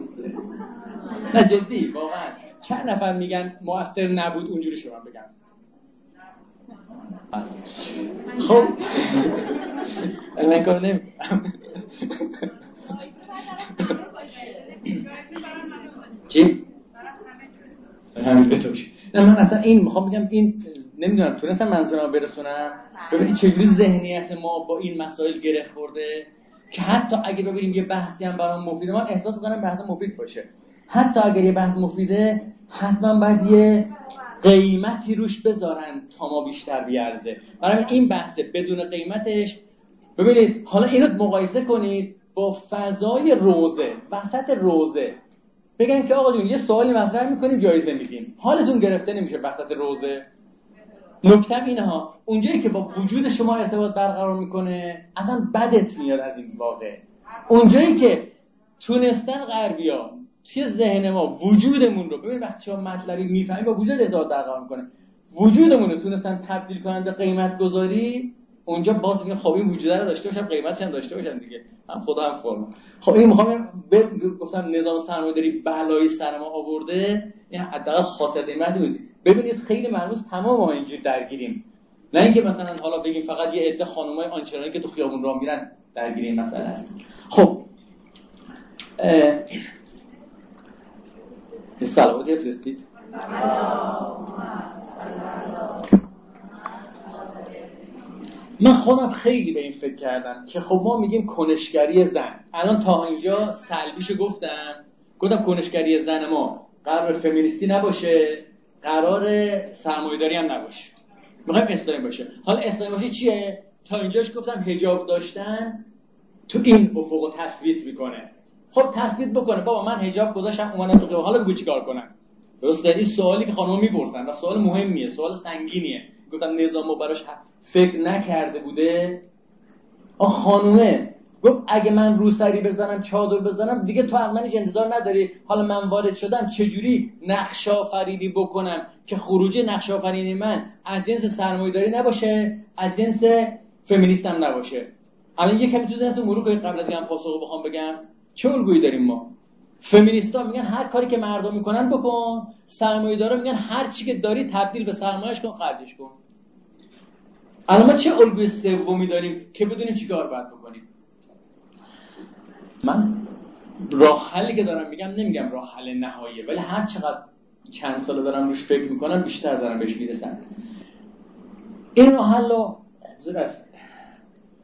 نه جدی واقعا. چند نفر میگن موثر نبود؟ اونجوری شما بگم. خب. من کار نمی‌کنم چی؟ نه من اصلا این می‌خوام بگم این نمی‌دونم تونستم منظورم برسونم ببینید چجوری ذهنیت ما با این مسائل گره خورده که حتی اگه ببینیم یه بحثی هم برام مفیده من احساس می‌کنم بحث مفید باشه. حتی اگر یه بحث مفیده حتما باید یه قیمتی روش بذارن تا ما بیشتر بیارزه. برای این بحثه بدون قیمتش. ببینید حالا اینو مقایسه کنید با فضای روزه وسط روزه. بگن که آقا جون یه سوالی مطرح می‌کنیم جایزه میدیم. حالتون گرفته نمیشه وسط روزه. نکتم اینه ها اونجایی که با وجود شما ارتباط برقرار می‌کنه اصلا بدت میاد از این واقع اونجایی که تونستن غربیا توی ذهن ما وجودمون رو ببین وقتی شما مطلبی می‌فهمی با وجود ارتباط برقرار می‌کنه. وجودمون رو تونستن تبدیل کنن به قیمت گذاری اونجا باز میگه خب این وجوده رو داشته باشم قیمتش هم داشته باشم دیگه. هم خدا هم فرما. خب این می‌خوام گفتم نظام سرمایه‌داری بلایی سر ما آورده این حداقل خاصیت قیمتی بود. ببینید خیلی مرموز تمام ما اینجور درگیریم. نه اینکه مثلا حالا بگیم فقط یه عده خانمای آنچنانی که تو خیابون راه میرن درگیر این مسئله هست خب سلامتی فرستید من خودم خیلی به این فکر کردم که خب ما میگیم کنشگری زن. الان تا اینجا سلبیشو گفتم. گفتم کنشگری زن ما قرار فمینیستی نباشه قرار سرمایه‌داری هم نباشه. می‌خوایم اسلامی باشه. حالا اسلامی باشه چیه؟ تا اینجاش گفتم هجاب داشتن تو این افق تثبیت می‌کنه. خب تثبیت بکنه. بابا من هجاب گذاشتم اومدم تو حالا بگو چیکار کنم؟ درست این سوالی که خانم می‌پرسن و سوال مهمیه سوال سنگینیه. گفتم نظام براش فکر نکرده بوده. آه خانومه. گفت اگه من روسری بزنم چادر بزنم دیگه تو از من انتظار نداری. حالا من وارد شدم چجوری نقش آفرینی بکنم که خروج نقش آفرینی من از جنس سرمایه‌داری نباشه از جنس فمینیستم نباشه؟ الان یه کمی تو تو مرور قبل از اینکه پاسخ بخوام بگم. چه الگویی داریم ما؟ فمینیستا میگن هر کاری که مردم می‌کنن بکن. سرمایه‌دارا میگن هر چی که داری تبدیل به سرمایه‌اش کن خرجش کن. الان ما چه الگوی سومی داریم که بدونیم چیکار باید بکنیم؟ من راه حلی که دارم میگم نمیگم راه حل نهاییه ولی هر چقدر چند سال دارم روش فکر می‌کنم بیشتر دارم بهش می‌رسم. این راه حل رو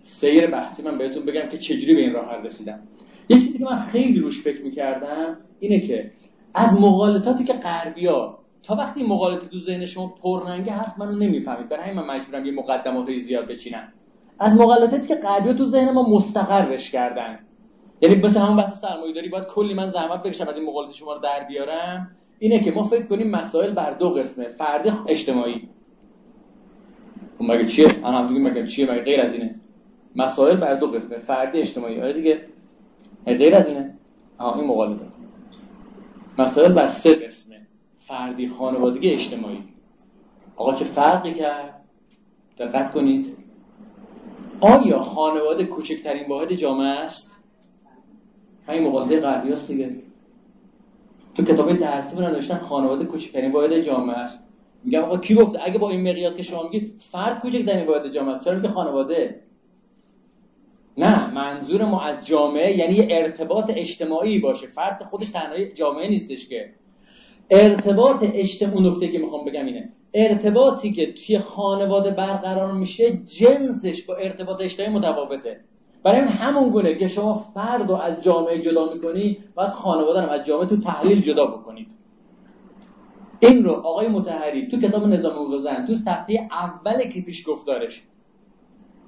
سیر بحثی من بهتون بگم که چجوری به این راه حل رسیدم. یه چیزی که من خیلی روش فکر می‌کردم اینه که از مغالطاتی که غربیا تا وقتی مغالطه تو ذهن شما پرننگه حرف منو نمی‌فهمید. برای همین من مجبورم یه مقدمات زیاد بچینم. از مغالطاتی که غربیا تو ذهن ما مستقرش کردن. یعنی مثل همون بحث سرمایه‌داری باید کلی من زحمت بکشم از این مقالطه شما رو در بیارم. اینه که ما فکر کنیم مسائل بر دو قسمه فردی اجتماعی. اون مگه چیه؟ هم دیگه مگه چیه؟ مگه غیر از اینه؟ مسائل بر دو قسمه فردی اجتماعی. آره دیگه. غیر از اینه آها این مقالطه مسائل بر سه قسمه. فردی خانوادگی اجتماعی. آقا چه فرقی کرد؟ دقت کنید. آیا خانواده کوچکترین واحد جامعه است؟ همین مقالطه غربی است دیگه. تو کتاب درسی بودن نوشتن خانواده کوچکترین واحد جامعه است. میگم آقا کی گفته؟ اگه با این مقیاس که شما میگید فرد کوچکترین واحد جامعه است. چرا میگه خانواده؟ نه منظور ما از جامعه یعنی ارتباط اجتماعی باشه. فرد خودش تنهای جامعه نیستش که. ارتباط اجتماعی اون نکته که می‌خوام بگم اینه. ارتباطی که توی خانواده برقرار میشه جنسش با ارتباط اجتماعی متفاوته. برای این همون گونه که شما فرد رو از جامعه جدا می‌کنی باید خانواده رو از جامعه تو تحلیل جدا بکنید. این رو آقای متحری تو کتاب نظام حقوق تو صفحه اول که پیش گفتارش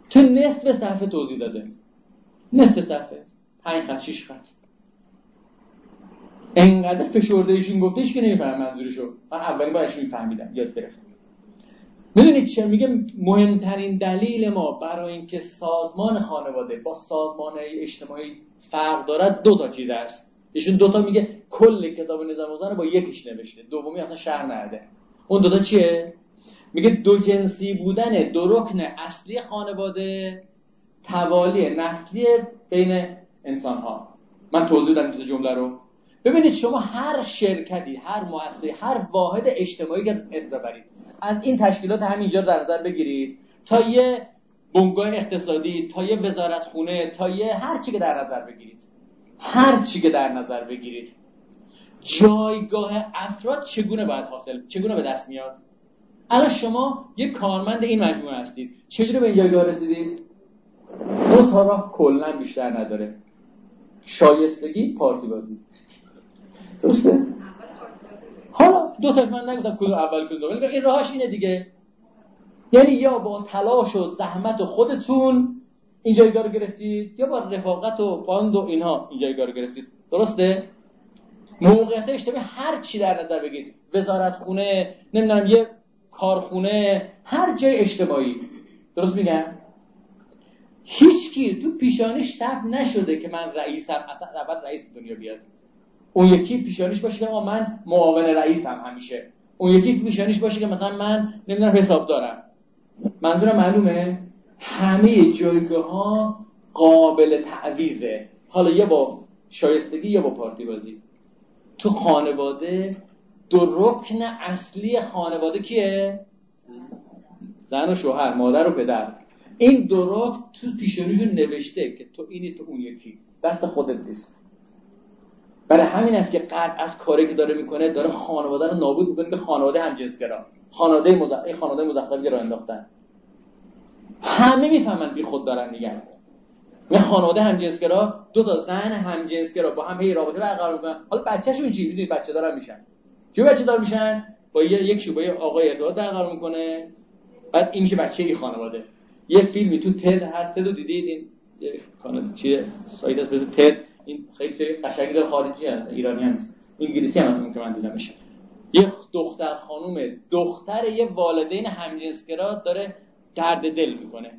تو نصف صفحه توضیح داده. نصف صفحه. پنج خط شیش خط. انقدر فشرده ایشون گفته که نمیفهم منظورشو. من اولین بارش میفهمیدم. یاد گرفتم. می‌دونید چه میگه مهمترین دلیل ما برای اینکه سازمان خانواده با سازمان اجتماعی فرق دارد دو تا چیز است. ایشون دوتا میگه کل کتاب نظام زن با یکیش نوشته. دومی اصلا شهر نرده. اون دوتا چیه؟ میگه دو جنسی بودن دو رکن اصلی خانواده توالی نسلی بین انسان ها من توضیح دادم این جمله رو. ببینید شما هر شرکتی هر مؤسسه هر واحد اجتماعی که اسم ببرید از این تشکیلات همینجا در نظر بگیرید. تا یه بنگاه اقتصادی تا یه وزارت خونه تا یه هر چی که در نظر بگیرید. هر چی که در نظر بگیرید. جایگاه افراد چگونه باید حاصل چگونه به دست میاد؟ الان شما یه کارمند این مجموعه هستید. چجوری به این جایگاه رسیدید؟ دو تا راه کلا بیشتر نداره. شایستگی پارتی بازی درسته؟ حالا دو تاش من نگفتم کدوم اول کدوم دوم. این راهش اینه دیگه. یعنی یا با تلاش و زحمت خودتون این جایگاه رو گرفتید یا با رفاقت و باند و اینها این جایگاه رو گرفتید. درسته؟ موقعیت اجتماعی هر چی در نظر بگیرید. وزارت خونه نمی‌دونم یه کارخونه هر جای اجتماعی. درست میگم؟ هیچکی تو پیشانیش ثبت نشده که من رئیسم اصلا اول رئیس دنیا بیاد. اون یکی پیشانیش باشه که من معاون رئیسم همیشه. اون یکی پیشانیش باشه که مثلا من نمی‌دونم حساب دارم. منظورم معلومه؟ همه جایگاه ها قابل تعویزه حالا یه با شایستگی یا با پارتی بازی تو خانواده دو رکن اصلی خانواده کیه؟ زن و شوهر مادر و پدر. این دو رکن تو پیشانیشون نوشته که تو اینی تو اون یکی. دست خودت نیست. برای همین است که قرد از کاری که داره می‌کنه داره خانواده رو نابود می‌کنه به خانواده همجنسگرا خانواده مد... این خانواده مزخرفی رو انداختن. همه می‌فهمن بی خود دارن میگن. یه خانواده همجنسگرا دو تا زن همجنسگرا با هم هی رابطه برقرار می‌کنن. حالا بچه‌شون چی؟ می‌دونید بچه دارن میشن. چه بچه دار میشن با یک شو با یه آقای ارتباط برقرار می‌کنه. بعد این میشه بچه ای خانواده. یه فیلمی تو تد هست. تد دیدید؟ این کانال چیه؟ سایت هست به تد. این خیلی سری قشنگی داره. خارجی هست. ایرانی هم نیست. انگلیسی هم که من دیدمش یه دختر خانومه دختر یه والدین همجنسگرا داره درد دل می‌کنه.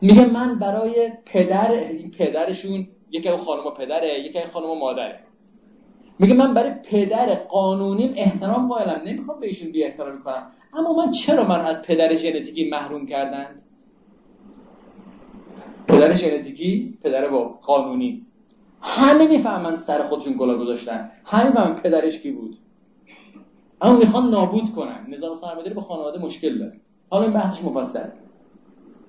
میگه من برای پدر این پدرشون یکی از خانوما پدره یکی از خانوما مادره. میگه من برای پدر قانونیم احترام قائلم نمی‌خوام بهشون بی احترامی کنم. اما من چرا من از پدر ژنتیکی محروم کردند؟ پدر ژنتیکی پدر با قانونی همه می‌فهمن سر خودشون گلا گذاشتن. همه می‌فهمن پدرش کی بود. اما می‌خوان نابود کنن. نظام سرمایه‌داری با خانواده مشکل داره. حالا این بحثش مفصل.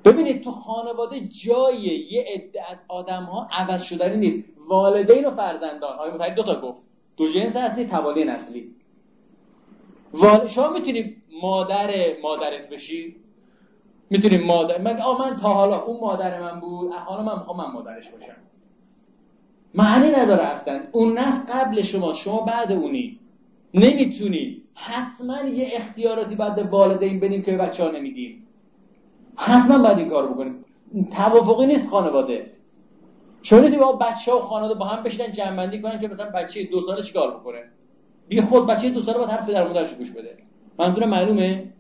ببینید تو خانواده جای یه عده از آدم ها عوض شدنی نیست. والدین و فرزندان. آقای متحد دو تا گفت. دو جنس اصلی توالی نسلی. وال... شما می‌تونی مادر مادرت بشی؟ می‌تونی مادر من آ من تا حالا اون مادر من بود حالا من می‌خوام من مادرش باشم. معنی نداره اصلا. اون نسل قبل شما شما بعد اونی. نمی‌تونی. حتما یه اختیاراتی به والدین بدیم که به بچه ها نمیدیم حتما باید این کار بکنیم. توافقی نیست خانواده. دیدی با بچه ها و خانواده با هم بشینن جنبندی کنن که مثلا بچه دو ساله چیکار بکنه؟ بی خود بچه دو ساله باید حرف در مادرش گوش بده. منظور معلومه؟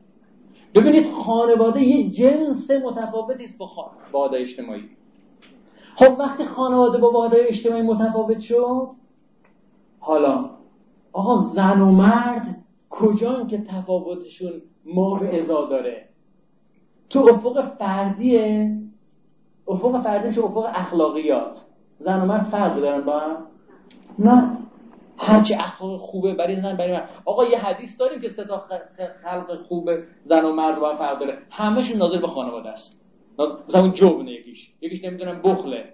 ببینید خانواده یه جنس متفاوتی است با خانواده اجتماعی. خب وقتی خانواده با واحد اجتماعی متفاوت شد حالا آقا زن و مرد کجان که تفاوتشون ما به ازا داره؟ تو افق فردیه؟ افق فردی میشه افق اخلاقیات. زن و مرد فرق دارن با هم؟ نه. هرچی اخلاق خوبه برای زن برای مرد. آقا یه حدیث داریم که سه تا خلق خوبه زن و مرد با هم فرق داره. همشون ناظر به خانواده است. مثلا اون جبنه یکیش. یکیش نمی‌دونم بخله.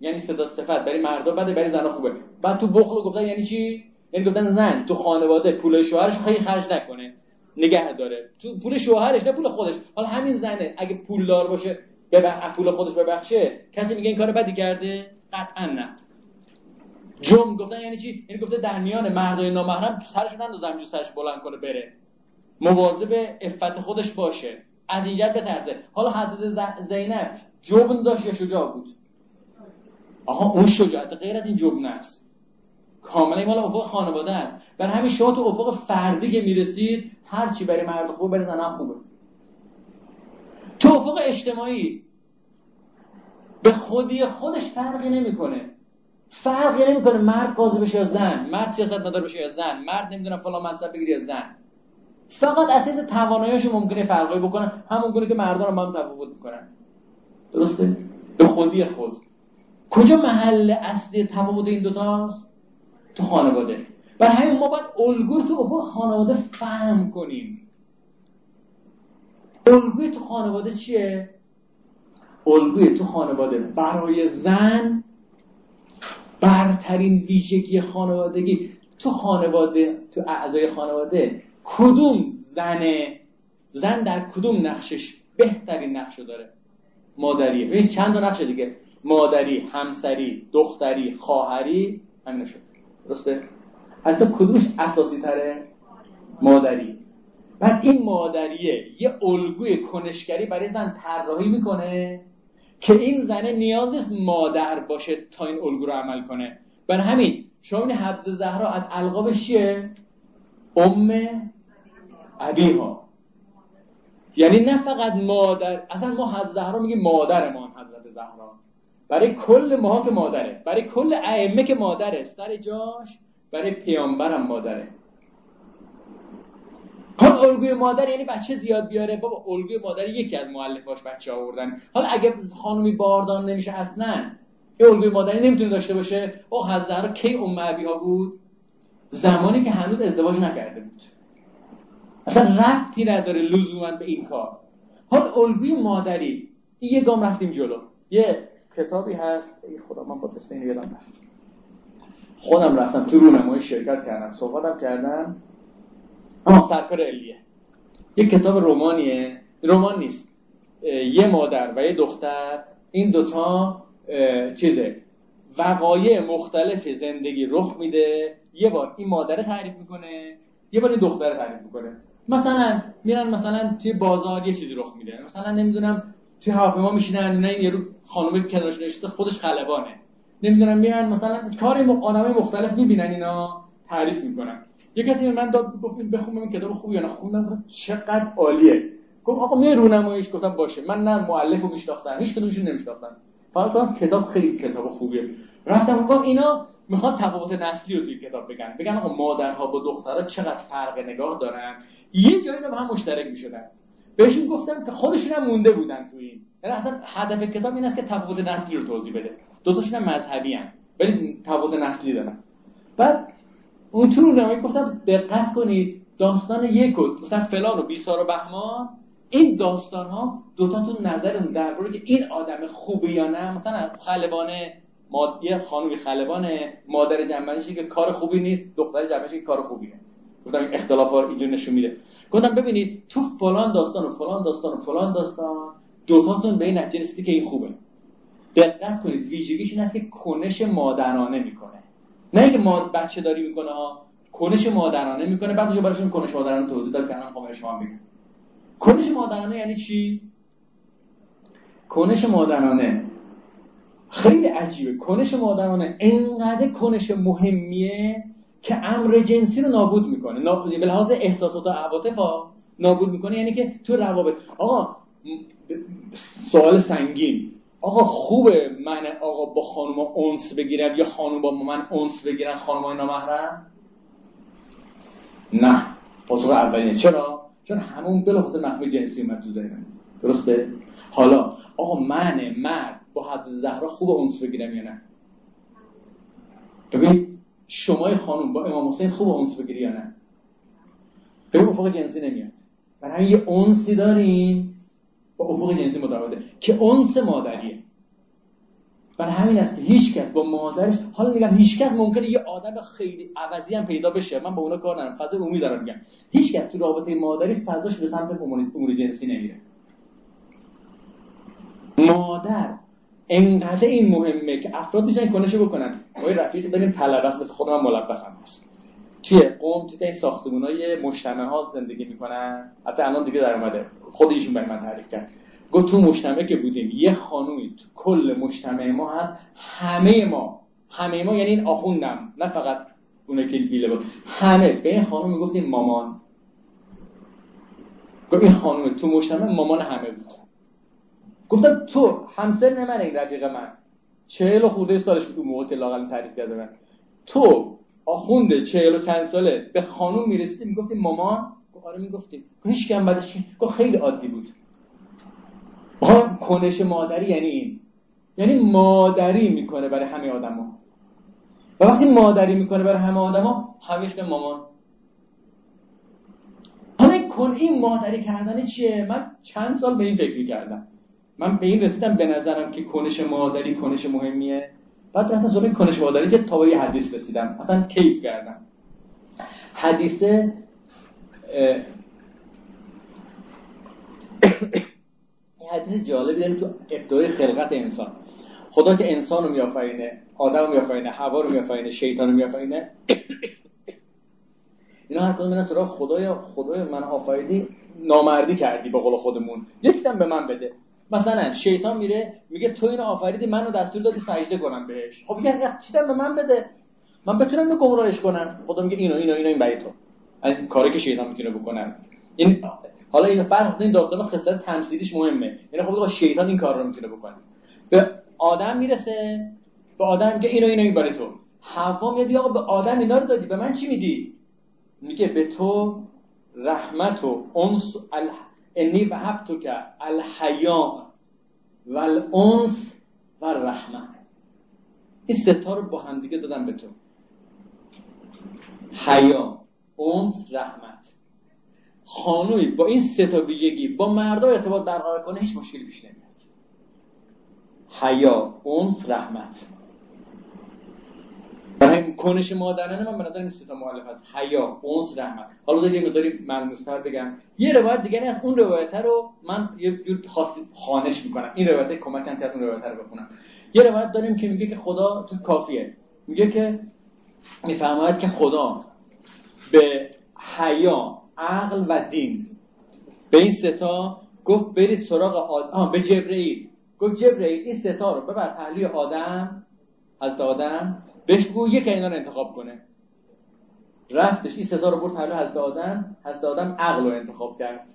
یعنی صدا صفت. برای مردا بده برای زنا خوبه. بعد تو بخل گفتن یعنی چی؟ یعنی گفتن زن تو خانواده پول شوهرش خیلی خرج نکنه. نگه داره. تو پول شوهرش نه پول خودش. حالا همین زنه. اگه پول دار باشه به پول خودش ببخشه کسی میگه این کار بدی کرده؟ قطعا نه. جم گفتن یعنی چی؟ یعنی گفته در میان مردای نامحرم سرشون اندازه سرش بلند کنه بره. مواظب عفت خودش باشه. از اینجا بترسه. حالا حضرت زینب جبن داشت یا شجاع بود؟ آها اون شجاعت غیر از این جبنه است. کاملا مال افق خانواده است. برای همین شما تو افق فردی که می‌رسید هر چی برای مرد خوبه برای زن خوبه. تو افق اجتماعی. به خودی خودش فرقی نمی‌کنه. فرقی نمی‌کنه مرد قاضی بشه یا زن مرد سیاست مدار بشه یا زن مرد نمی‌دونم فلان منصب بگیره یا زن. فقط اساس تواناییش ممکنه فرقی بکنه. همون گونه که مردان با هم تفاوت می‌کنن. درسته؟ به خودی خود. کجا محل اصلی تفاوت این دوتاست تو خانواده. بر همین ما باید الگو تو افق خانواده فهم کنیم. الگوی تو خانواده چیه؟ الگوی تو خانواده. برای زن برترین ویژگی خانوادگی تو خانواده تو اعضای خانواده کدوم زن زن در کدوم نقشش بهترین نقش داره؟ مادریه ببین چند تا نقش دیگه. مادری همسری دختری خواهری همین شد درسته؟ از تو کدومش اساسی تره؟ مادری. بعد این مادریه یه الگوی کنشگری برای زن طراحی می‌کنه که این زنه نیاز نیست مادر باشه تا این الگو رو عمل کنه. برای همین شما این حد زهرا از القابش چیه؟ ام ابیها یعنی نه فقط مادر اصلا ما حضرت زهرا میگیم مادرمان حضرت زهرا. برای کل ماها که مادره برای کل ائمه که مادره سر جاش برای پیامبرم مادره. الگوی مادر یعنی بچه زیاد بیاره. بابا الگوی مادر یکی از مؤلفاش بچه آوردن. حالا اگه خانومی باردان نمیشه اصلا یه الگوی مادری نمی‌تونه داشته باشه. او حضرت کی ام ها بود؟ زمانی که هنوز ازدواج نکرده بود. اصلا ربطی نداره لزوما به این کار. حال الگوی مادری یه گام رفتیم جلو. یه کتابی هست. ای خدا من با اسم یادم رفت. خودم رفتم تو رونمایی شرکت کردم. صحبتم کردم. اما سرکار علیه. یه کتاب رومانیه. رمان نیست. یه مادر و یه دختر. این دوتا چیزه. وقایع مختلف زندگی رخ میده. یه بار این مادره تعریف می‌کنه یه بار این دختره تعریف می‌کنه. مثلا میرن مثلا توی بازار یه چیزی رخ میده. مثلا نمی‌دونم توی هواپیما میشینن نه یه رو خانم کنارش نشسته خودش خلبانه. نمی‌دونم میرن مثلا کار آدمای مختلف می‌بینن اینا. تعریف می‌کنن یه کسی به من داد گفت بخونم این کتاب خوبی نه؟ خوندم چقدر عالیه. گفت آقا می رونماییش گفتم باشه. من نه مؤلفو میشناختم هیچ کدومشون نمیشناختم. فقط گفتم کتاب خیلی کتاب خوبیه. رفتم گفت اینا می‌خواد تفاوت نسلی رو توی کتاب بگن. بگن آقا مادرها با دخترها چقدر فرق نگاه دارن؟ یه جایی رو با هم مشترک می‌شدن. بهشون گفتم که خودشون هم مونده بودن تو این. یعنی اصلا هدف کتاب این است که تفاوت نسلی رو توضیح بده. دو تاشون هم مذهبی هم ولی تفاوت نسلی دارن. بعد اون تو رو گفتم دقت کنید داستان یک مثلا فلان و بیسار و بهمان این داستان ها دوتاتون نظرتون درباره که این آدم خوبه یا نه. مثلا خلبانه یه خانومی خلبانه مادر جنبنشی که کار خوبی نیست دختر جنبنشی که کار خوبیه. گفتم این اختلافات اینجور نشون میده. گفتم ببینید تو فلان داستان و فلان داستان و فلان داستان دوتاتون به این نتیجه رسیدی که این خوبه. دقت کنید ویژگیش این است که کنش مادرانه می‌کنه. نه اینکه ما بچه داری می‌کنه ها کنش مادرانه می‌کنه بعد اونجا براشون کنش مادرانه توضیح داد که الان شما بگم. کنش مادرانه یعنی چی؟ کنش مادرانه. خیلی عجیبه. کنش مادرانه انقدر کنش مهمیه که امر جنسی رو نابود می‌کنه. به لحاظ احساسات و عواطف نابود می‌کنه. یعنی که تو روابط آقا سوال سنگین. آقا خوبه من آقا با خانم اونس بگیرم یا خانم با من اونس بگیرن خانم نامحرم؟ نه. پاسخ اولینه چرا؟ چون همون بلافاصله مفهوم جنسی اومد تو ذهنم. درسته؟ حالا آقا من مرد با حد زهرا خوب اونس بگیرم یا نه؟ ببین شمای خانم با امام حسین خوب اونس بگیری یا نه؟ ببین افق جنسی نمیاد. برای یه اونسی داریم. افق جنسی متفاوته که اونس مادریه برای همین است که هیچ کس با مادرش حالا میگم هیچ کس ممکنه یه آدم خیلی عوضی هم پیدا بشه. من با اونا کار ندارم فضا عمومی دارم میگم. هیچ کس تو رابطه مادری فضاش به سمت امور جنسی نمیره. مادر انقدر این مهمه که افراد می‌تونن کنشو بکنن. ما رفیق داریم طلبه است مثل خودم ملبس هم هست. توی قوم توی ساختمون های مجتمع ها زندگی می‌کنن. حتی الان دیگه در اومده. خود ایشون من تعریف کرد. گفت تو مجتمع که بودیم یه خانومی تو کل مجتمع ما هست. همه ما همه ما یعنی این آخوندم نه فقط اونه که بیله بود. همه به این خانوم می‌گفتیم مامان. گفت این خانوم تو مجتمع مامان همه بود. گفتم تو همسر من این رفیق من. چهل و خورده سالش بود اون موقع که لاغل تعریف کرده من. تو آخونده چهل و چند ساله. به خانوم می‌رسیدی می‌گفتی مامان آره می‌گفتیم. هیچ کم بعدش گفت خیلی عادی بود. کنش مادری یعنی این. یعنی مادری می‌کنه برای همه آدما. و وقتی مادری می‌کنه برای همه آدما همیشه مامان حالا کن این مادری کردن چیه؟ من چند سال به این فکر می‌کردم. من به این رسیدم به نظرم که کنش مادری کنش مهمیه. بعد رفتم سراغ کنش مادری که تا حدیث رسیدم. اصلا کیف کردم. حدیث این حدیث جالبی داره تو ابتدای خلقت انسان. خدا که انسان رو میآفرینه آدم رو میآفرینه هوا رو میآفرینه شیطان رو میآفرینه. اینا هر کدوم سراغ خدای خدای من آفریدی نامردی کردی به قول خودمون. یکیدم به من بده. مثلا شیطان میره میگه تو اینو آفریدی منو دستور دادی سجده کنم بهش. خب میگه چیدم به من بده. من بتونم اینو گمراهش کنم. خدا میگه اینو اینو اینو این برای تو. این کاری که شیطان می‌تونه بکنه. این حالا این بعد این داستان خصلت تمثیلیش مهمه. یعنی خب شیطان این کار رو می‌تونه بکنه. به آدم می‌رسه به آدم میگه اینو اینو این برای تو. حوا میگه بیا به آدم اینا رو دادی به من چی میدی؟ میگه به تو رحمت و انس. انی وهبت که الحیا و الانس و رحمت این ستا رو با هم دیگه دادم به تو. حیا انس رحمت. خانوی با این سه تا ویژگی با مردا ارتباط برقرار کنه هیچ مشکلی پیش نمیاد. حیا انس رحمت. برای کنش مادرانه من به نظر این سه تا مؤلف هست حیا انس رحمت. حالا بذار یه مقداری ملموس‌تر بگم. یه روایت دیگری از اون روایت رو من یه جور خاصی خانش می‌کنم. این روایت کمکم کرد اون روایت رو بخونم. یه روایت داریم که میگه که خدا تو کافیه. میگه که میفرماید که خدا به حیا عقل و دین به این ستا گفت برید سراغ آدم به جبرئیل. گفت جبرئیل این ستا رو. ببر پهلوی آدم از آدم بهش بگو یک اینا رو انتخاب کنه. رفتش این ستا رو برد پهلوی حضرت آدم حضرت آدم عقل رو انتخاب کرد.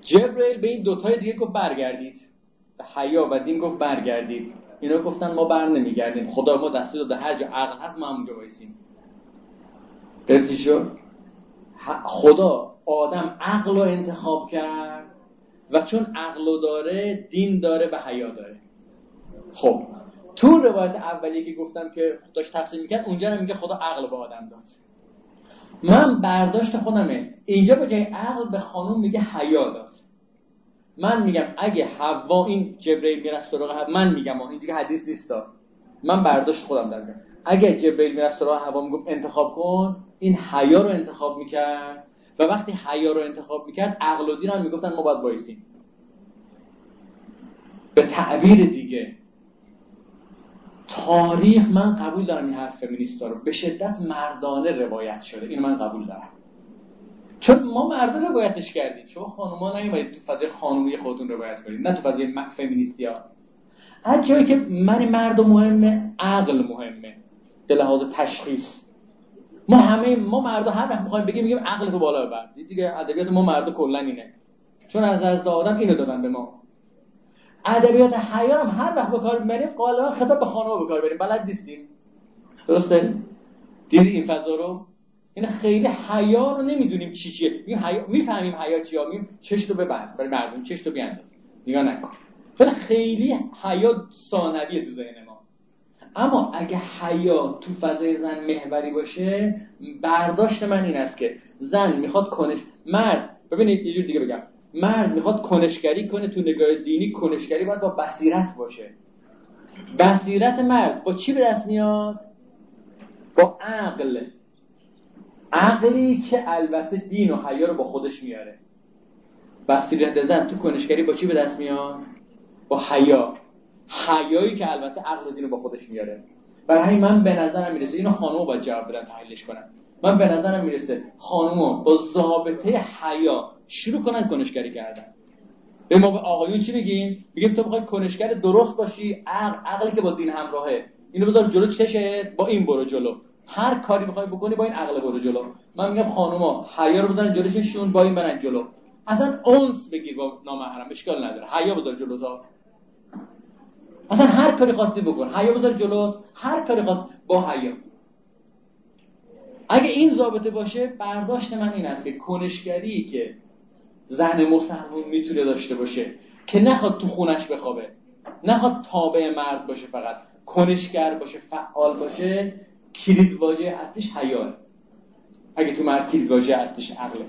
جبرئیل به این دوتای دیگه گفت برگردید. به حیا و دین گفت برگردید. اینا گفتن ما بر نمیگردیم. خدا ما دستور داده هر جا عقل هست ما همونجا وایسیم. شد؟ خدا آدم عقل رو انتخاب کرد و چون عقل داره دین داره و حیا داره. خب. تو روایت اولی که گفتم که داشت تقسیم می‌کرد اونجا میگه خدا عقل به آدم داد. من برداشت خودمه. اینجا به جای عقل به خانوم میگه حیا داد. من میگم اگه حوا این جبرئیل می‌رفت سراغ من میگم این دیگه حدیث نیست. من برداشت خودم دارم اگه جبرئیل می‌رفت سراغ هوا می‌گفت انتخاب کن. این حیا رو انتخاب می‌کرد. و وقتی حیا رو انتخاب می‌کرد عقل و دین هم می‌گفتن ما باید بایسیم به تعبیر دیگه. تاریخ من قبول دارم این حرف فمینیستا رو. به شدت مردانه روایت شده. اینو من قبول دارم. چون ما مردا روایتش کردیم. شما خانوما نمیبایید تو فضای خانومی خودتون روایت کنید. نه تو فضای فمینیستی ها. از جایی که من مرد مهمه عقل مهمه. به لحاظ تشخیص. ما همه ما مردا هر وقت می‌خوایم بگیم میگیم عقل تو بالا ببر دیگه ادبیات ما مردا کلا اینه. چون از از آدم اینو دادن به ما. ادبیات حیا هم هر وقت به کار می‌بریم غالبا خطاب به خانم به کار بریم بلد نیستیم. درسته؟ دیدی این فضا رو؟ این خیلی حیا رو نمی‌دونیم چی چیه. می‌فهمیم حیا چیه میگیم چش رو ببند. برای مردم چش رو بیانداز نگاه نکن. خیلی حیا ثانویه تو ذهن ما. اما اگه حیا تو فضای زن محوری باشه برداشت من این است که زن می‌خواد کنش مرد ببینید یه جور دیگه بگم. مرد می‌خواد کنشگری کنه تو نگاه دینی کنشگری باید با بصیرت باشه. بصیرت مرد با چی به دست میاد؟ با عقل. عقلی که البته دین و حیا رو با خودش میاره. بصیرت زن تو کنشگری با چی به دست میاد؟ با حیا. حیایی که البته عقل و دین رو با خودش میاره. برای من به نظرم می‌رسه اینو خانم باید جواب بدن تحلیلش کنن. من به نظرم می‌رسه خانوما با ضابطه حیا شروع کنن کنشگری کردن. به ما آقایون چی میگیم؟ میگیم تو بخوای کنشگر درست باشی عقل عقلی که با دین همراهه. اینو بذار جلو چشه با این برو جلو. هر کاری بخوای بکنی با این عقل برو جلو. من میگم خانوما حیا رو بذارن جلو چششون با این برن جلو. اصلا اونس بگیر با نامحرم اشکال نداره. حیا بذار جلو تا. اصلا هر کاری خواستی بکن. حیا بذار جلو. هر کاری خواست با حیا. اگه این ضابطه باشه برداشت من این است کنشگری که زن مسلمون می‌تونه داشته باشه که نخواد تو خونش بخوابه. نخواد تابع مرد باشه فقط. کنشگر باشه فعال باشه کلید واژه اصلیش حیاه. اگه تو مرد کلید واژه اصلیش عقله.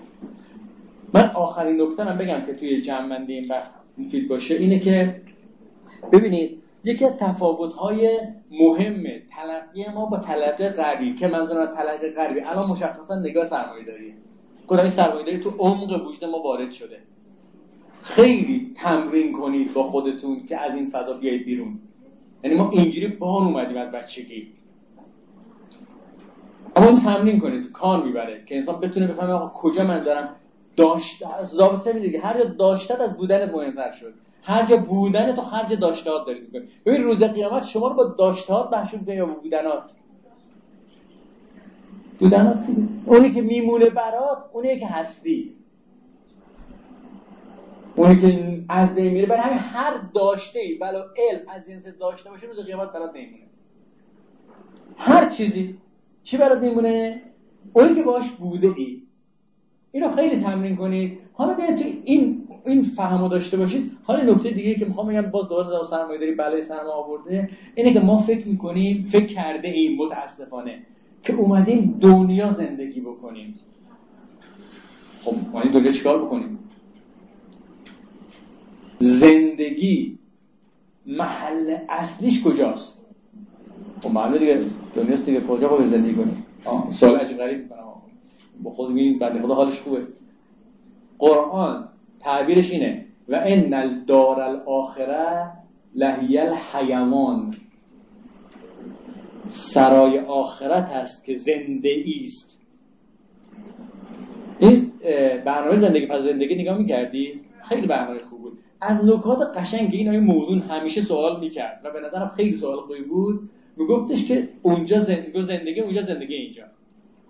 من آخرین نکته هم بگم که توی جمع این بحث مفید باشه اینه که ببینید یکی از تفاوت‌های مهم تلقی ما با تلقی غربی که منظورم تلقی غربی الان مشخصا نگاه سرمایه‌داریه. این سرمایه‌داری تو عمق وجود ما وارد شده. خیلی تمرین کنید با خودتون که از این فضا بیایید بیرون. یعنی ما اینجوری بار اومدیم از بچگی. اما تمرین کنید کار می‌بره که انسان بتونه بفهمه آقا کجا من دارم داشته ضابطه میده هر جا داشتت از بودنت مهمتر شد. هر جا بودن تو خرج داشتهات داری می‌کنی ببین روز قیامت شما رو با داشتهات محشور می‌کنی یا بودنات. بودنات دیگه. اونی که میمونه برات اونی که هستی. اونی که از بین میره برای همین هر داشته ای ولو علم از جنس داشته باشه روز قیامت برات نمیمونه. هر چیزی چی برات میمونه؟ اونی که باش بوده ای اینو خیلی تمرین کنید. حالا بیاید تو این این فهمو داشته باشید. حالا نکته دیگه که می‌خوام بگم باز دوباره سرمایه داری بلای سرما آورده اینه که ما فکر می‌کنیم فکر کرده ایم متاسفانه. که اومدیم دنیا زندگی بکنیم. خب این دنیا چیکار بکنیم؟ زندگی محل اصلیش کجاست؟ خب معلومه دیگه دنیاست دیگه کجا باید زندگی کنیم؟ سوال عجیب غریب می‌کنم. با خود میگیم بنده خدا حالش خوبه. قرآن تعبیرش اینه. و ان الدار الاخره لهی الحیوان. سرای آخرت است که زنده است. این برنامه زندگی پس زندگی نگاه می‌کردی؟ خیلی برنامه خوب بود. از نکات قشنگ این موضوع همیشه سوال می‌کرد و به نظرم خیلی سوال خوبی بود میگفتش که اونجا زندگی زندگی اونجا زندگی اینجا.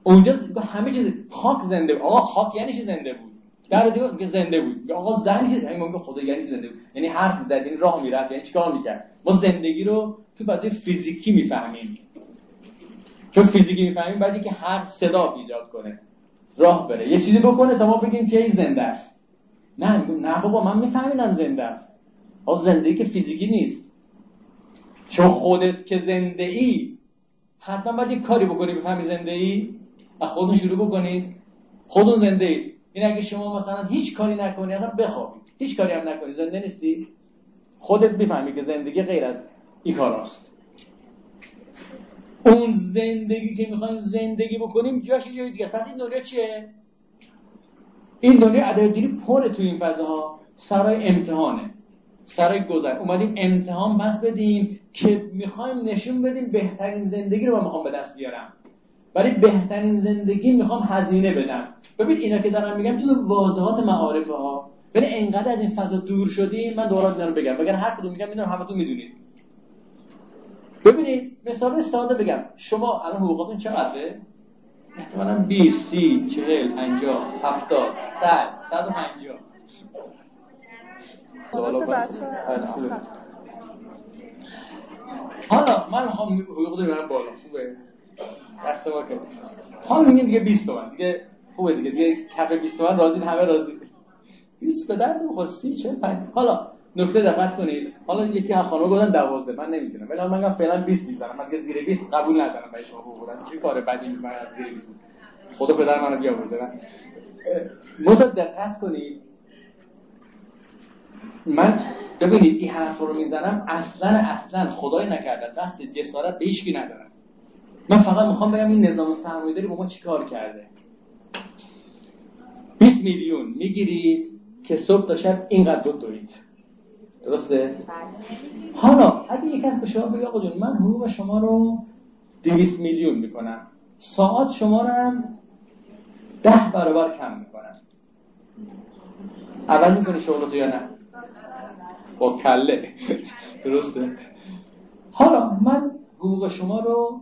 اونجا همه چیز خاک زنده بود آقا خاک یعنی چی زنده بود؟ در دیگه میگه زنده بود. آقا زنگ چیز یعنی میگه خدا یعنی زنده بود. یعنی حرف زد یعنی راه می‌رفت یعنی چیکار می‌کرد؟ ما زندگی رو تو فضای فیزیکی می‌فهمیم. چون فیزیکی می‌فهمیم بعدی که هر صدا ایجاد کنه راه بره. یه چیزی بکنه تا ما بگیم که این زنده است. نه نه بابا من میفهمیدم زنده است. آقا زندگی که فیزیکی نیست. چون خودت که زنده ای حتما باید یه کاری بکنی بفهمی زنده ای از خودتون شروع بکنید خودتون زنده اید این اگه شما مثلا هیچ کاری نکنی اصلا بخوابید هیچ کاری هم نکنی. زنده نیستی؟ خودت می‌فهمی که زندگی غیر از این کاراست. اون زندگی که می‌خوایم زندگی بکنیم جاش یه دیگه پس این دنیا چیه؟ این دنیا ادبیاتی پره تو این فضاها. سرای امتحانه. سرای گذر. اومدیم امتحان پس بدیم که می‌خوایم نشون بدیم بهترین زندگی رو من می‌خوام به دست بیارم. برای بهترین زندگی می‌خوام هزینه بدم. ببین اینا که دارم میگم تو واضحات معارف ها ولی انقدر از این فضا دور شدیم من دوباره اینا رو بگم. بگن هر کدوم میگم همه همتون می‌دونید. ببینید مثال ساده بگم. شما الان حقوقاتون چقدره؟ احتمالاً 20 30 40 50 70 100 150 حالا من می‌خوام حقوق رو بالا. خوبه. دست ما کرد حالا میگیم دیگه 20 تومن. دیگه خوبه دیگه. دیگه کف 20 تومن راضی همه راضی. 20 به درد می‌خوره 30 40 5 حالا نکته دقت کنید. حالا یکی از خانم گفتن 12 من نمی‌دونم. ولی من میگم فعلا 20 می‌ذارم. من دیگه زیر 20 قبول ندارم برای شما حقوق چه کار بدی می‌کنه زیر 20 خدا پدر منو بیاورده. من دقت کنید. من ببینید این حرف رو می‌زنم. اصلا اصلا خدای نکرده. دست جسارت به هیچ ندارم. من فقط می‌خوام بگم این نظام سرمایه‌داری با ما چیکار کرده؟ 20 میلیون. می‌گیرید که صبح تا شب اینقدر دارید. درسته؟ حالا اگه یک کس به شما بگه آقا من حقوق شما رو 200 میلیون می‌کنم. ساعت شما رو هم ده برابر کم می‌کنن عوض می‌کنی شغلتو یا نه؟ با کله. درسته؟ حالا من حقوق شما رو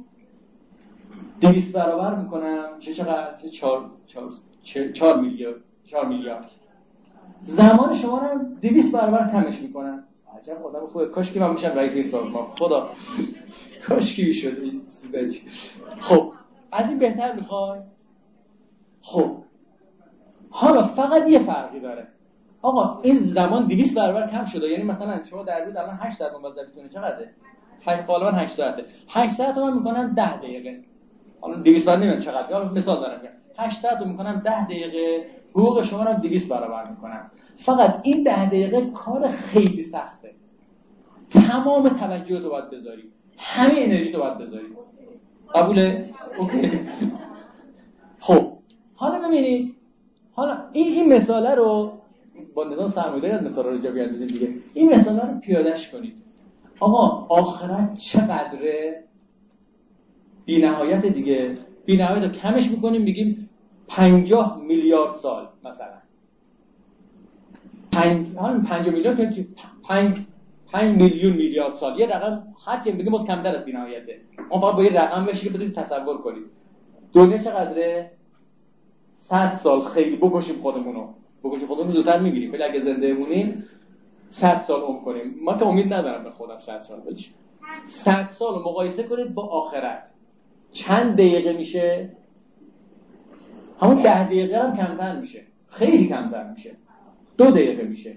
دویست برابر می‌کنم. چه چقدر؟ چه چهار, چهار, چهار میلیارد چهار میلیارد. زمان شما رو دویست برابر کمش می‌کنم عجب آدم خوبه. کاش که من میشم رئیس این سازمان. خدا. کاش که می‌شد خب از این بهتر می‌خوای؟ خب. حالا فقط یه فرقی داره. آقا این زمان 200 برابر کم شده. یعنی مثلا شما در روز الان 8 ساعت موظفیتونه چقدره؟ 8 غالبا 8 ساعته. 8 ساعت من می‌کنم 10 دقیقه. حالا 200 برابر نمی‌دونم چقدر حالا مثال دارم. میگم 8 ساعت رو می‌کنم 10 دقیقه حقوق شما رو 200 برابر می‌کنم فقط این 10 دقیقه کار خیلی سخته. تمام توجه تو باید بذاری. همه انرژی تو باید بذاری. قبوله؟ اوکی. خب حالا ببینید حالا این این مثاله رو با نظام سرمایه‌داری مثال رو جا بیاندازیم دیگه. این مثاله رو پیادهش کنید. آقا آخرت چقدره؟ بی نهایت دیگه. بی نهایت رو کمش می‌کنیم میگیم پنجاه میلیارد سال مثلا. پنج پنجاه میلیارد پنج پنج میلیون میلیارد سال. یه رقم هر چی بگیم کمتر از بینهایته. اون فقط با یه رقم بشه که بتونید تصور کنید دنیا چقدره؟ 100 سال خیلی بکشیم خودمونو بکشیم خودمون زودتر میمیریم ولی اگه زنده مونیم 100 سال عمر کنیم. ما که امید ندارم به خودم 100 سال بچ 100 سال مقایسه کنید با آخرت. چند دقیقه میشه؟ همون ده دقیقه هم کمتر میشه. خیلی کمتر میشه. دو دقیقه میشه.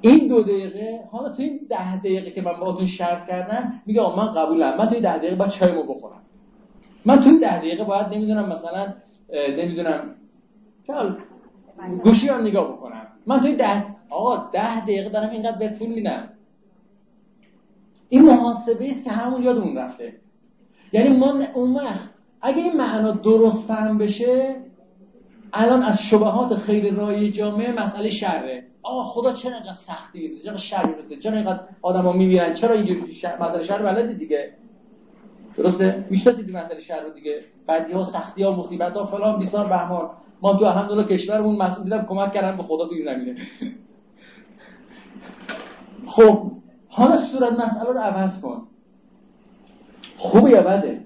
این دو دقیقه حالا تو این ده دقیقه که من باهاتون شرط کردم میگه من قبولم. من توی ده دقیقه باید چایمو بخورم. من توی ده دقیقه باید نمی‌دونم مثلا نمی‌دونم گوشی هم نگاه بکنم. من توی ده آقا ده دقیقه دارم اینقدر بهت پول میدم. این محاسبه است که همون یادمون رفته. یعنی ما اون وقت اگه این معنا درست فهم بشه الان از شبهات خیلی رای جامعه مسئله شره. آقا خدا چرا اینقدر سختی میده چرا شر می‌رسه چرا اینقدر آدما میمیرن چرا اینجوری شر... مسئله شر بلدی دیگه؟ درسته؟ می‌شناسید مسئله شر رو دیگه؟ بدی ها سختی ها مصیبت ها فلان بیسار بهمان. ما تو الحمدلله کشورمون مسئول دیدم کمک کردن به خدا تو این زمینه. خب حالا صورت مسئله رو عوض کن. خوبه یا بده؟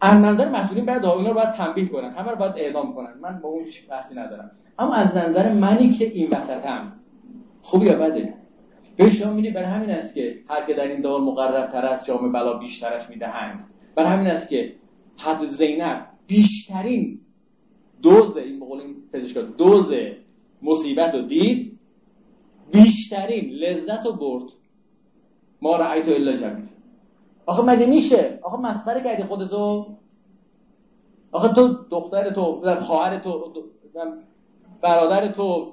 از نظر مسئولین بعد اینا رو باید تنبیه کنن. همه رو باید اعلام کنن. من با اون بحثی ندارم. اما از نظر منی که این وسطم خوبه یا بده؟ به شما می‌دید برای همین است که هر که در این دار مقرر تر است جام بلا بیشترش می‌دهند. برای همین است که حد زینب بیشترین دوز این بقول این پزشکا دوز مصیبت رو دید بیشترین لذت رو برد. ما رأیت الا جمیل آخه مگه میشه؟ آخه مسخره کردی خودتو. آخه تو دختر تو خواهر تو برادر تو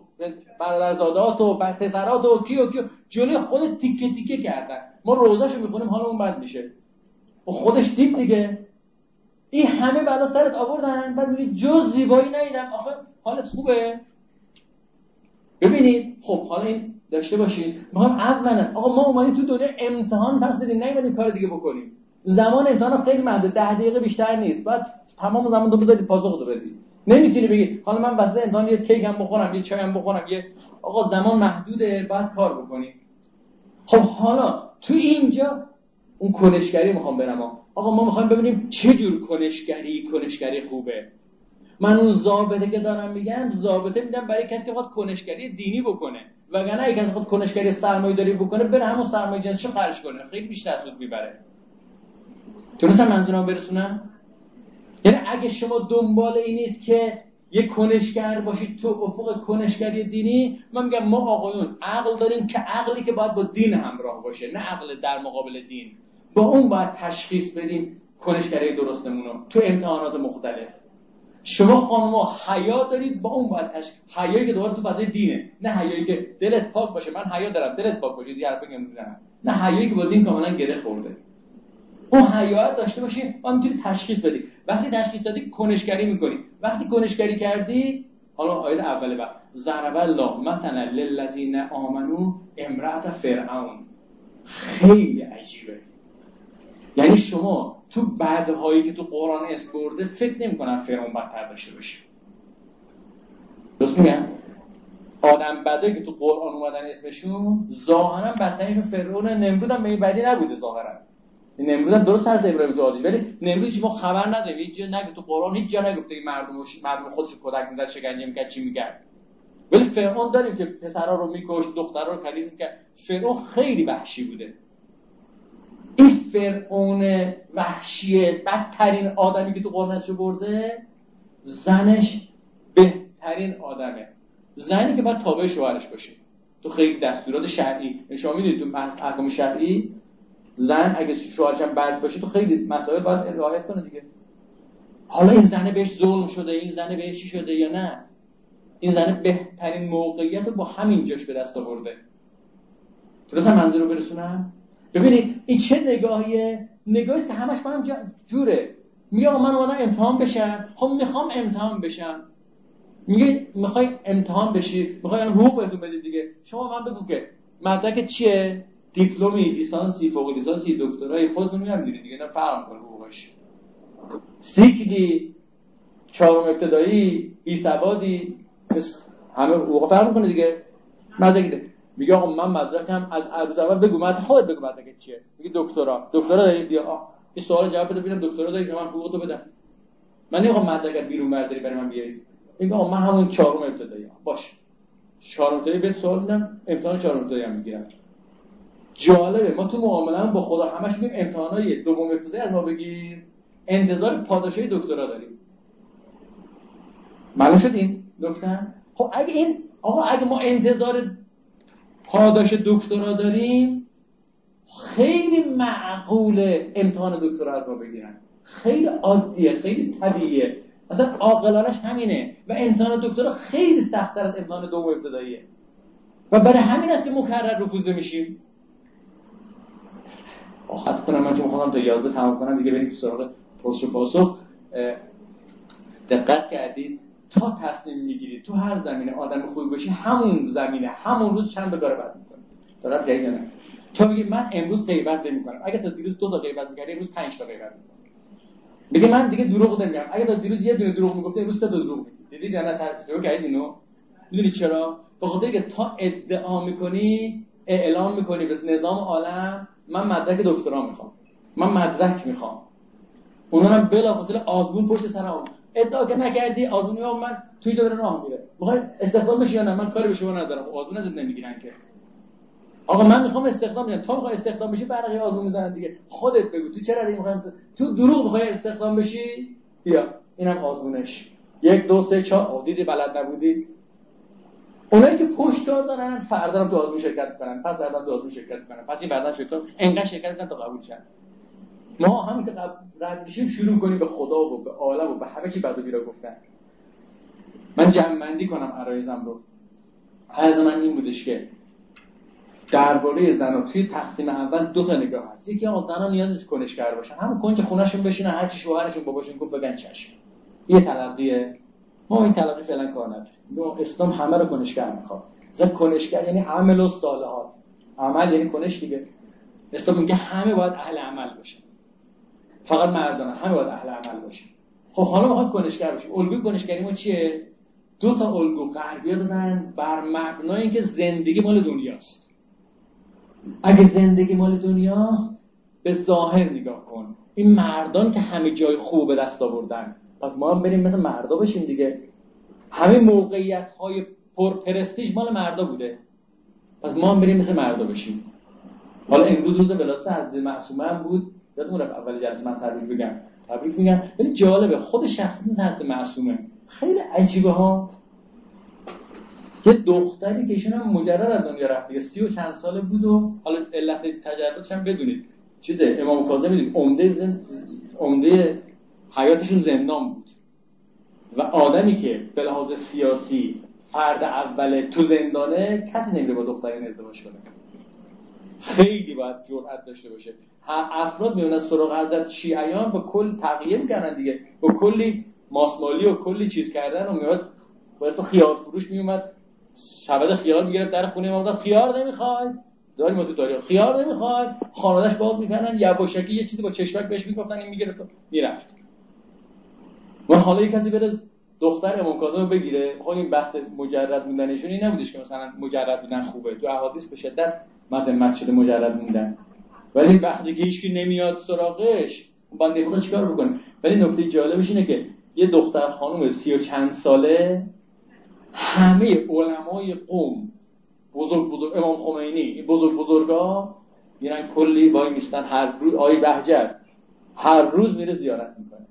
برادرزادات و پسرات و کیو کیو. جلوی خود تیکه تیکه کردن. ما روزاشو می‌خونیم حالا اون بد میشه. و خودش دید دیگه. این همه بلا سرت آوردن بعد میگه جز زیبایی ندیدم. آخه حالت خوبه. ببینید خب حالا این داشته باشید می‌خوام اولا آقا ما اومدیم تو دنیا امتحان پس بدیم نیومدیم کار دیگه بکنیم. زمان امتحان خیلی محدود ده دقیقه بیشتر نیست. بعد تمام زمان تو بذاری پاسخ رو بدی نمی‌تونی بگی حالا من واسه امتحان یه کیک هم بخورم یه چای هم بخورم یه آقا زمان محدوده بعد کار بکنی خب حالا تو اینجا اون کنشگری می‌خوام برم آقا. ما می‌خوایم ببینیم چه جور کنشگری کنشگری خوبه. من اون ضابطه که دارم میگم ضابطه میدم برای کسی که خواهد کنشگری دینی بکنه. وگرنه اگه کسی خود کنشگری سرمایه داری بکنه بره همون سرمایه جنسشو خرج کنه. خیلی بیشتر سود می‌بره. تونستم منظورم برسونم؟ یعنی اگه شما دنبال اینید که یه کنشگر باشید تو افق کنشگری دینی من میگم ما آقایون عقل داریم که عقلی که باید با دین همراه باشه نه عقل در مقابل دین. با اون باید تشخیص بدیم کنشگری درستمونو تو امتحانات مختلف. شما خانما حیا دارید با اون باید تش... حیایی که دوباره تو فضای دینه. نه حیایی که دلت پاک باشه. من حیا دارم. دلت پاک باشه. یه حرفی نه حیایی که با دین کاملا گره خورده. اون حیا داشته باشی با می‌تونی تشخیص بدی. وقتی تشخیص دادی کنشگری می‌کنی. وقتی کنشگری کردی حالا آیه اوله بعد ضرب الله مثلا للذین آمنو امرأت فرعون. خیلی عجیبه. یعنی شما تو بعدهایی که تو قرآن اسم برده فکر نمی‌کنن فرعون بدتر داشته باشه. درست میگم؟ آدم بده که تو قرآن اومدن اسمشون ظاهرا بدترینشون فرعون نمرود هم این بدی نبوده ظاهرا. نمرود هم درست از ابراهیم تو آدیش ولی نمرود شما خبر نداریم هیچ جا نگه تو قرآن هیچ جا نگفته این مردم مردم خودش کودک می‌داد شکنجه می‌کرد چی می‌کرد. ولی فرعون داریم که پسرها رو میکش دخترها رو کلید می‌کرد. فرعون خیلی وحشی بوده. این فرعون وحشی بدترین آدمی که تو قرآن برده زنش بهترین آدمه. زنی که باید تابع شوهرش باشه. تو خیلی دستورات شرعی. شما می‌دونید تو احکام شرعی زن اگه شوهرش هم بد باشه تو خیلی مسائل باید رعایت کنه دیگه. حالا این زنه بهش ظلم شده این زنه بهش شده یا نه؟ این زنه بهترین موقعیت رو با همین جاش به دست آورده. تونستم منظور رو برسونم؟ ببینید این چه نگاهیه؟ نگاهی که همش با هم جوره. میگه من اومدم امتحان بشم. خب می‌خوام امتحان بشم. میگه می‌خوای امتحان بشی؟ می‌خوای حقوق بهتون بدید دیگه. شما من بگو که مدرک چیه؟ دیپلمی لیسانسی فوق لیسانسی دکترای خودتون میگم دیگه دیگه. نه فرق کنه حقوقش سیکلی چهارم ابتدایی حسابادی همه حقوق فرق کنه دیگه. مدرک. میگه آقا من مدرکم از عروض اول بگو مدرک خودت بگو مدرک چیه؟ میگه دکترا. دکترا داری بیا. این سوال جواب بده ببینم دکترا داری که من حقوقتو بدم. من نمی‌خوام مدرکت بیرون برداری برای من بیاری. میگه من همون چهارم ابتدایی. باش. چهارم ابتدایی به سوال میدم امتحان چهارم ابتدایی هم می‌گیرم. جالبه. ما تو معامله با خدا همش میگیم امتحانای دوم ابتدایی از ما بگیر. انتظار پاداشی دکترا داریم. معلوم شد این؟ دکتر؟ خب اگه این آقا اگه ما انتظار پاداش دکترا داریم خیلی معقوله امتحان دکترا ما بگیرن. خیلی عادیه خیلی طبیعیه. مثلا عاقلانش همینه و امتحان دکترا خیلی سختتر از امتحان دوم ابتداییه. و برای همین است که مکرر رفوزه میشیم. آخد کنم من چون خودم تا 11 تمام کنم دیگه بریم سراغ پرس و پاسخ. دقت کردید. تا تصمیم می‌گیرید تو هر زمینه آدم خوبی باشی همون زمینه همون روز چند تا بد می‌کنی. دقت کردید نه؟ تا میگه من امروز غیبت نمی‌کنم. اگه تا دیروز دو تا غیبت می‌کردی امروز 5 تا غیبت می‌کنم. میگه من دیگه دروغ نمیگم. اگه تا دیروز یه دونه دروغ می‌گفته امروز تا دروغ میگی. دیدید یا نه تجربه کردید اینو می‌دونید چرا؟ به خاطر که تا ادعا می‌کنی اعلام می‌کنی به نظام عالم من مدرک دکترا می‌خوام. من مدرک می‌خوام. اونا هم بلافاصله آزمون پشت سرم ادعا که نکردی آزمون من توی جا راه میره. می‌خوای استخدام بشی یا نه؟ من کاری به شما ندارم. آزمون ازت نمی‌گیرن که. آقا من می‌خوام استخدام بشم تا می‌خوای استخدام بشی برقی آزمون می‌زنن دیگه. خودت بگو. تو چرا دیگه می‌خوای؟ تو دروغ می‌خوای استخدام بشی؟ بیا. اینم آزمونش. یک دو سه چهار. دیدی بلد نبودی؟ اونایی که پشتکار دارن فردا هم تو آزمون شرکت کنن پس فردا تو آزمون شرکت کنن پس این بعدا شرکت انقدر شرکت کنن تا قبول شن. ما هم که رد میشیم شروع کنیم به خدا و به عالم و به همه چی بد و بیرا گفتن. من جمع کنم عرایزم رو. عرض من این بودش که درباره زنا توی تقسیم اول دو تا نگاه هست. یکی از زنا نیاز کنشگر باشن همون کنج خونهشون بشینن هر چی شوهرشون باباشون گفت بگن چشم. یه تلقیه. ما این تلقی فعلا کار نداریم. اسلام همه رو کنشگر می‌خواد. مثلا کنشگر یعنی عمل و صالحات. عمل یعنی کنش دیگه. اسلام میگه همه باید اهل عمل باشن. فقط مردان همه باید اهل عمل باشن. خب حالا می‌خواد کنشگر باشه الگوی کنشگری ما چیه؟ دو تا الگو غربی دادن بر مبنای اینکه زندگی مال دنیاست. اگه زندگی مال دنیاست به ظاهر نگاه کن. این مردان که همه جای خوب به دست آوردن. پس ما هم بریم مثل مردا بشیم دیگه. همه موقعیت های پرپرستیج مال مردا بوده. پس ما هم بریم مثل مردا بشیم. حالا امروز روز ولادت حضرت معصومه هم بود. یادمون رفت اول جلسه من تبریک بگم. تبریک میگم. ولی جالبه خود شخصیت حضرت معصومه. خیلی عجیبه ها. یه دختری که ایشون هم مجرد از دنیا رفته که سی و چند ساله بود و حالا علت تجرباتش هم بدونید. چیزه امام کاظم می‌دونید عمده زن... عمده حیاتشون زندان بود. و آدمی که به لحاظ سیاسی فرد اول تو زندانه کسی نمیره با دختری ازدواج کنه. خیلی باید جرأت داشته باشه. افراد میون از سراغ حضرت شیعیان با کل تقیه می‌کنن دیگه. با کلی ماسمالی و کلی چیز کردن و میاد با اسم خیار فروش میومد. شبد خیار می‌گرفت در خونه امام خیار نمی‌خوای؟ ما تو تاریخ خیار نمی‌خواد خانواده‌اش باز می‌کنن یواشکی یه چیزی با چشمک بهش می‌گفتن این می‌گرفت می‌رفت. ما حالا کسی بره دختر امام کاظم بگیره. خب این بحث مجرد موندنشون این نبودش که مثلا مجرد بودن خوبه. تو احادیث به شدت مذمت شده مجرد موندن ولی وقتی که هیچکی نمیاد سراغش بنده خدا چیکار بکنه؟ ولی نکته جالبش اینه که یه دختر خانم سی و چند ساله همه علمای قوم بزرگ بزرگ امام خمینی بزرگ بزرگا میرن کلی وای میستن. هر روز آی بهجت هر روز میره زیارت می‌کنه.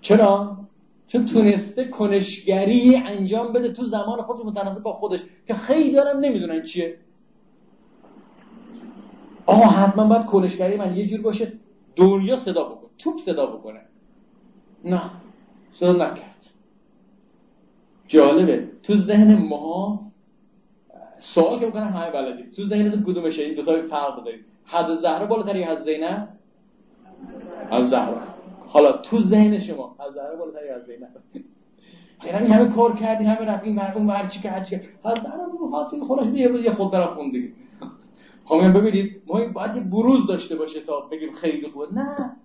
چرا؟ چون تونسته کنشگری انجام بده تو زمان خودش متناسب با خودش که خیلی دارم نمی‌دونن چیه. آها حتما باید کنشگری من یه جور باشه. دنیا صدا بکن. توپ صدا بکنه. نه. صدا نکرد. جالبه. تو ذهن ما سوال که بکنم همه بلدیم. تو ذهن تو کدومشه این دوتا فرق داریم. حد زهره بالاتر یا حد زینب؟ از زهره حالا تو ذهن شما از زهره بالاتر یا از زینب؟ یعنی همه کار کردی همه رفتیم مردم هر چی که هر چی که از زهره خاطر خودش یه خود برا خوندگی خب ببینید ما باید بروز داشته باشه تا بگیم خیلی خوبه. نه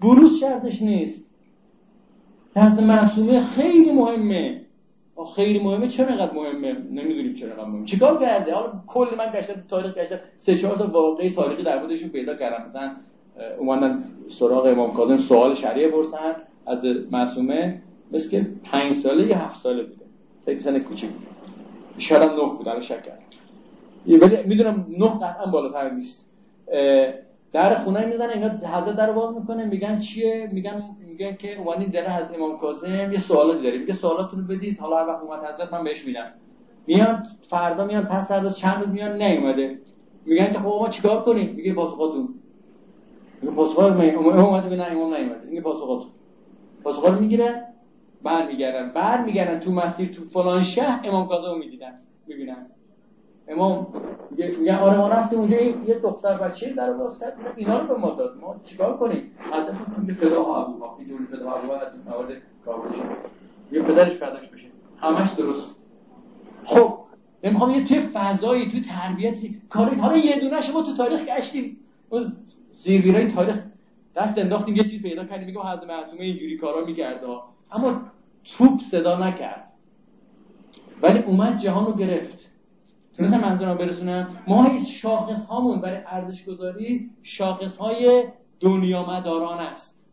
بروز شرطش نیست. حضرت معصومه خیلی مهمه. خیلی مهمه. چه مقدر مهمه؟ نمی‌دونیم چرا مقدر مهمه. چیکار کرده؟ حالا کل من گشتم تاریخ گشتم. سه چهار تا واقعی تاریخی در موردشون پیدا کردم. مثلا اومدن سراغ امام کاظم سوال شریعه پرسن از معصومه. مثل که 5 ساله یا 7 ساله بوده. فکر سن کوچیک شاید هم 9 بود الان شک کردم. ولی می‌دونم 9 قطعا بالاتر نیست. در خونه می‌زنن اینا حضرت در باز می‌کنه میگن چیه؟ میگن میگن که اومدین در از امام کاظم یه سوالاتی داریم میگه سوالاتونو بدید. حالا وقت اومد حضرت من بهش میدم میان فردا میان پس فردا چند روز میان نیومده. میگن که خب ما چیکار کنیم؟ میگه پاسخاتون. میگه پاسخات من اومده نه امام نیومده. میگه پاسخاتون. پاسخات می‌گیره برمیگردن. برمیگردن تو مسیر تو فلان شهر امام کاظم می‌دیدن. می‌بینن. امام میگه آره ما رفتیم اونجا یه دختر بچه در باز کرد اینا رو به ما داد. ما چیکار کنیم؟ حضرت میگه فدا ابوها اینجوری فدا ابوها از موارد کار بشه. یه پدرش فداش بشه. همش درست. خب نمی‌خوام یه توی فضایی تو تربیت کاری حالا یه دونه شما تو تاریخ گشتیم. زیربیرای تاریخ دست انداختیم یه چیزی پیدا کردیم میگم حضرت معصومه اینجوری کارا می‌کرد. اما توپ صدا نکرد. ولی اومد جهان رو گرفت. تونستم منظورم برسونم. ما شاخص هامون برای ارزش گذاری شاخص های دنیا مداران است.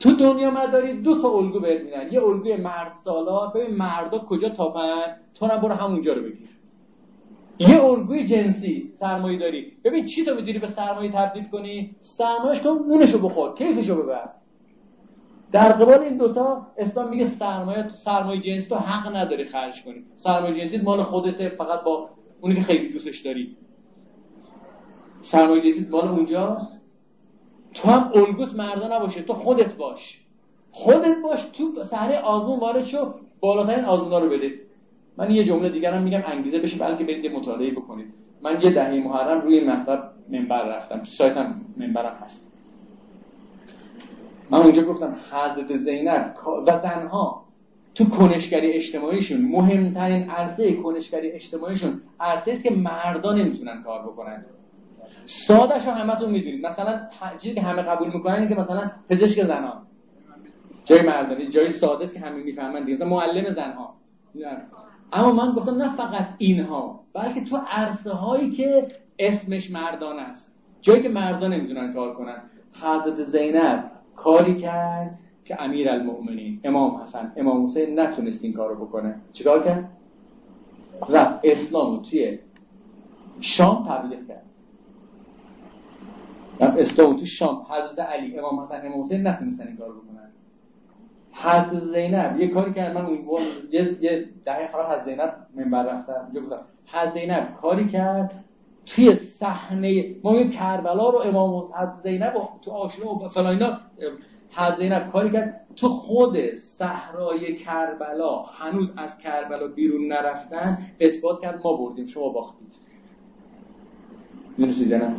تو دنیا مداری دو تا الگو بهت میدن. یه الگوی مرد سالا ببین مردا کجا تاپن تو هم برو همونجا رو بگیر. یه الگوی جنسی سرمایه داری ببین چی تو می‌تونی به سرمایه تبدیل کنی؟ سرمایهش کن نونشو بخور کیفشو ببر. در قبال این دوتا اسلام میگه سرمایه سرمایه جنسی تو حق نداری خرج کنی. سرمایه جنسی مال خودته فقط با اونی که خیلی دوستش داری. سرمایه جنسی مال اونجاست. تو هم الگوت مردا نباشه تو خودت باش. خودت باش تو صحنه آزمون وارد شو بالاترین آزمونا رو بده. من یه جمله دیگرم میگم انگیزه بشه بلکه برید یه مطالعه بکنید. من یه دهه محرم روی مطلب منبر رفتم تو سایتم منبرم هست. من اونجا گفتم حضرت زینب و زنها تو کنشگری اجتماعیشون مهمترین عرصه کنشگری اجتماعیشون عرصه است که مردان نمی‌تونن کار بکنن. سادش رو همتون می‌دونید. مثلا چیزی که همه قبول می‌کنن که مثلا پزشک زنها. جای مردانی جای ساده است که همه می‌فهمن دیگه. مثلا معلم زنها. اما من گفتم نه فقط اینها بلکه تو عرصه هایی که اسمش مردان است. جایی که مردان نمی‌تونن کار کنن. حضرت زینب کاری کرد که امیر المؤمنین امام حسن امام حسین نتونست این کارو بکنه. چیکار کرد؟ رفت اسلام توی شام تبلیغ کرد. رفت اسلام تو شام. حضرت علی امام حسن امام حسین نتونستن این کارو بکنن. حضرت زینب یه کاری کرد. من اون یه یه دهه فقط حضرت زینب منبر رفتم. اونجا گفتم حضرت زینب کاری کرد توی صحنه ما کربلا رو امام حضرت زینب تو آشنا و فلان اینا حضرت زینب کاری کرد. تو خود صحرای کربلا هنوز از کربلا بیرون نرفتن اثبات کرد ما بردیم شما باختید. می‌دونستید نه؟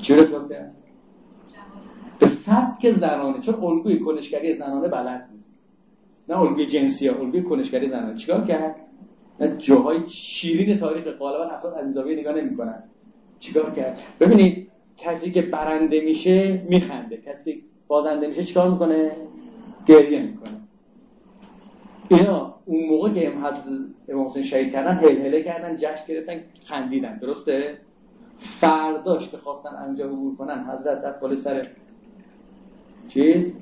چی اثبات کرد؟ به سبک زنانه چون الگوی کنشگری زنانه بلد بود. نه الگوی جنسی ها الگوی کنشگری زنانه. چیکار کرد؟ نه جاهای شیرین تاریخ غالبا افراد از نگاه نمی‌کنن. چیکار کرد؟ ببینید کسی که برنده میشه میخنده. کسی بازنده میشه چیکار می‌کنه؟ گریه می‌کنه. اینا اون موقع که امام حسین شهید کردن هل کردن جشن گرفتن خندیدن. درسته؟ فرداش که خواستن انجام عبور کنن حضرت در سر چیز؟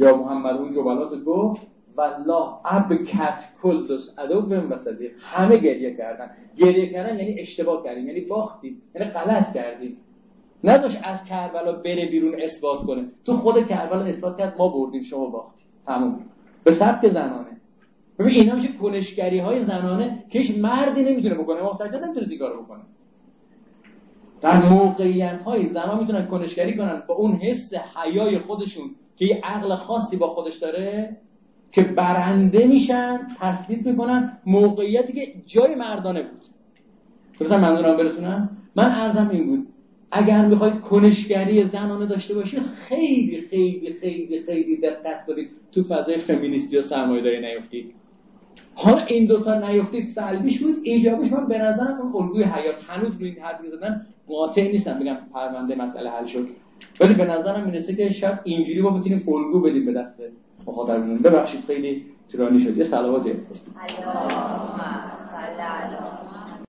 یا محمد اون جبلات گفت والله ابکت کلس ادو بهم وسطی همه گریه کردن. گریه کردن یعنی اشتباه کردیم یعنی باختیم یعنی غلط کردیم. نداشت از کربلا بره بیرون اثبات کنه. تو خود کربلا اثبات کرد ما بردیم شما باختیم. تموم. به سبک زنانه. ببین اینا میشه کنشگری های زنانه که هیچ مردی نمی‌تونه بکنه. ما سجاد نمی‌تونه زیگارو بکنه. در موقعیت های زنان می‌تونن کنشگری کنن. با اون حس حیای خودشون که یه عقل خاصی با خودش داره که برنده میشن تثبیت می‌کنن موقعیتی که جای مردانه بود. درستم منظورم برسونم؟ من ارزم این بود اگر می‌خواید کنشگری زنانه داشته باشید خیلی خیلی خیلی خیلی دقت کنید تو فضای فمینیستی و سرمایه‌داری نیفتید حالا این دوتا نیفتید سلبیش بود ایجابش من به نظرم اون الگوی حیات هنوز روی این حرفی زدن قاطع نیستم بگم پرونده مسئله حل شد. ولی به نظرم می‌رسه که شاید اینجوری ما بتونیم الگو بدیم به دست مخاطبمون ببخشید خیلی طولانی شد. یه صلوات علی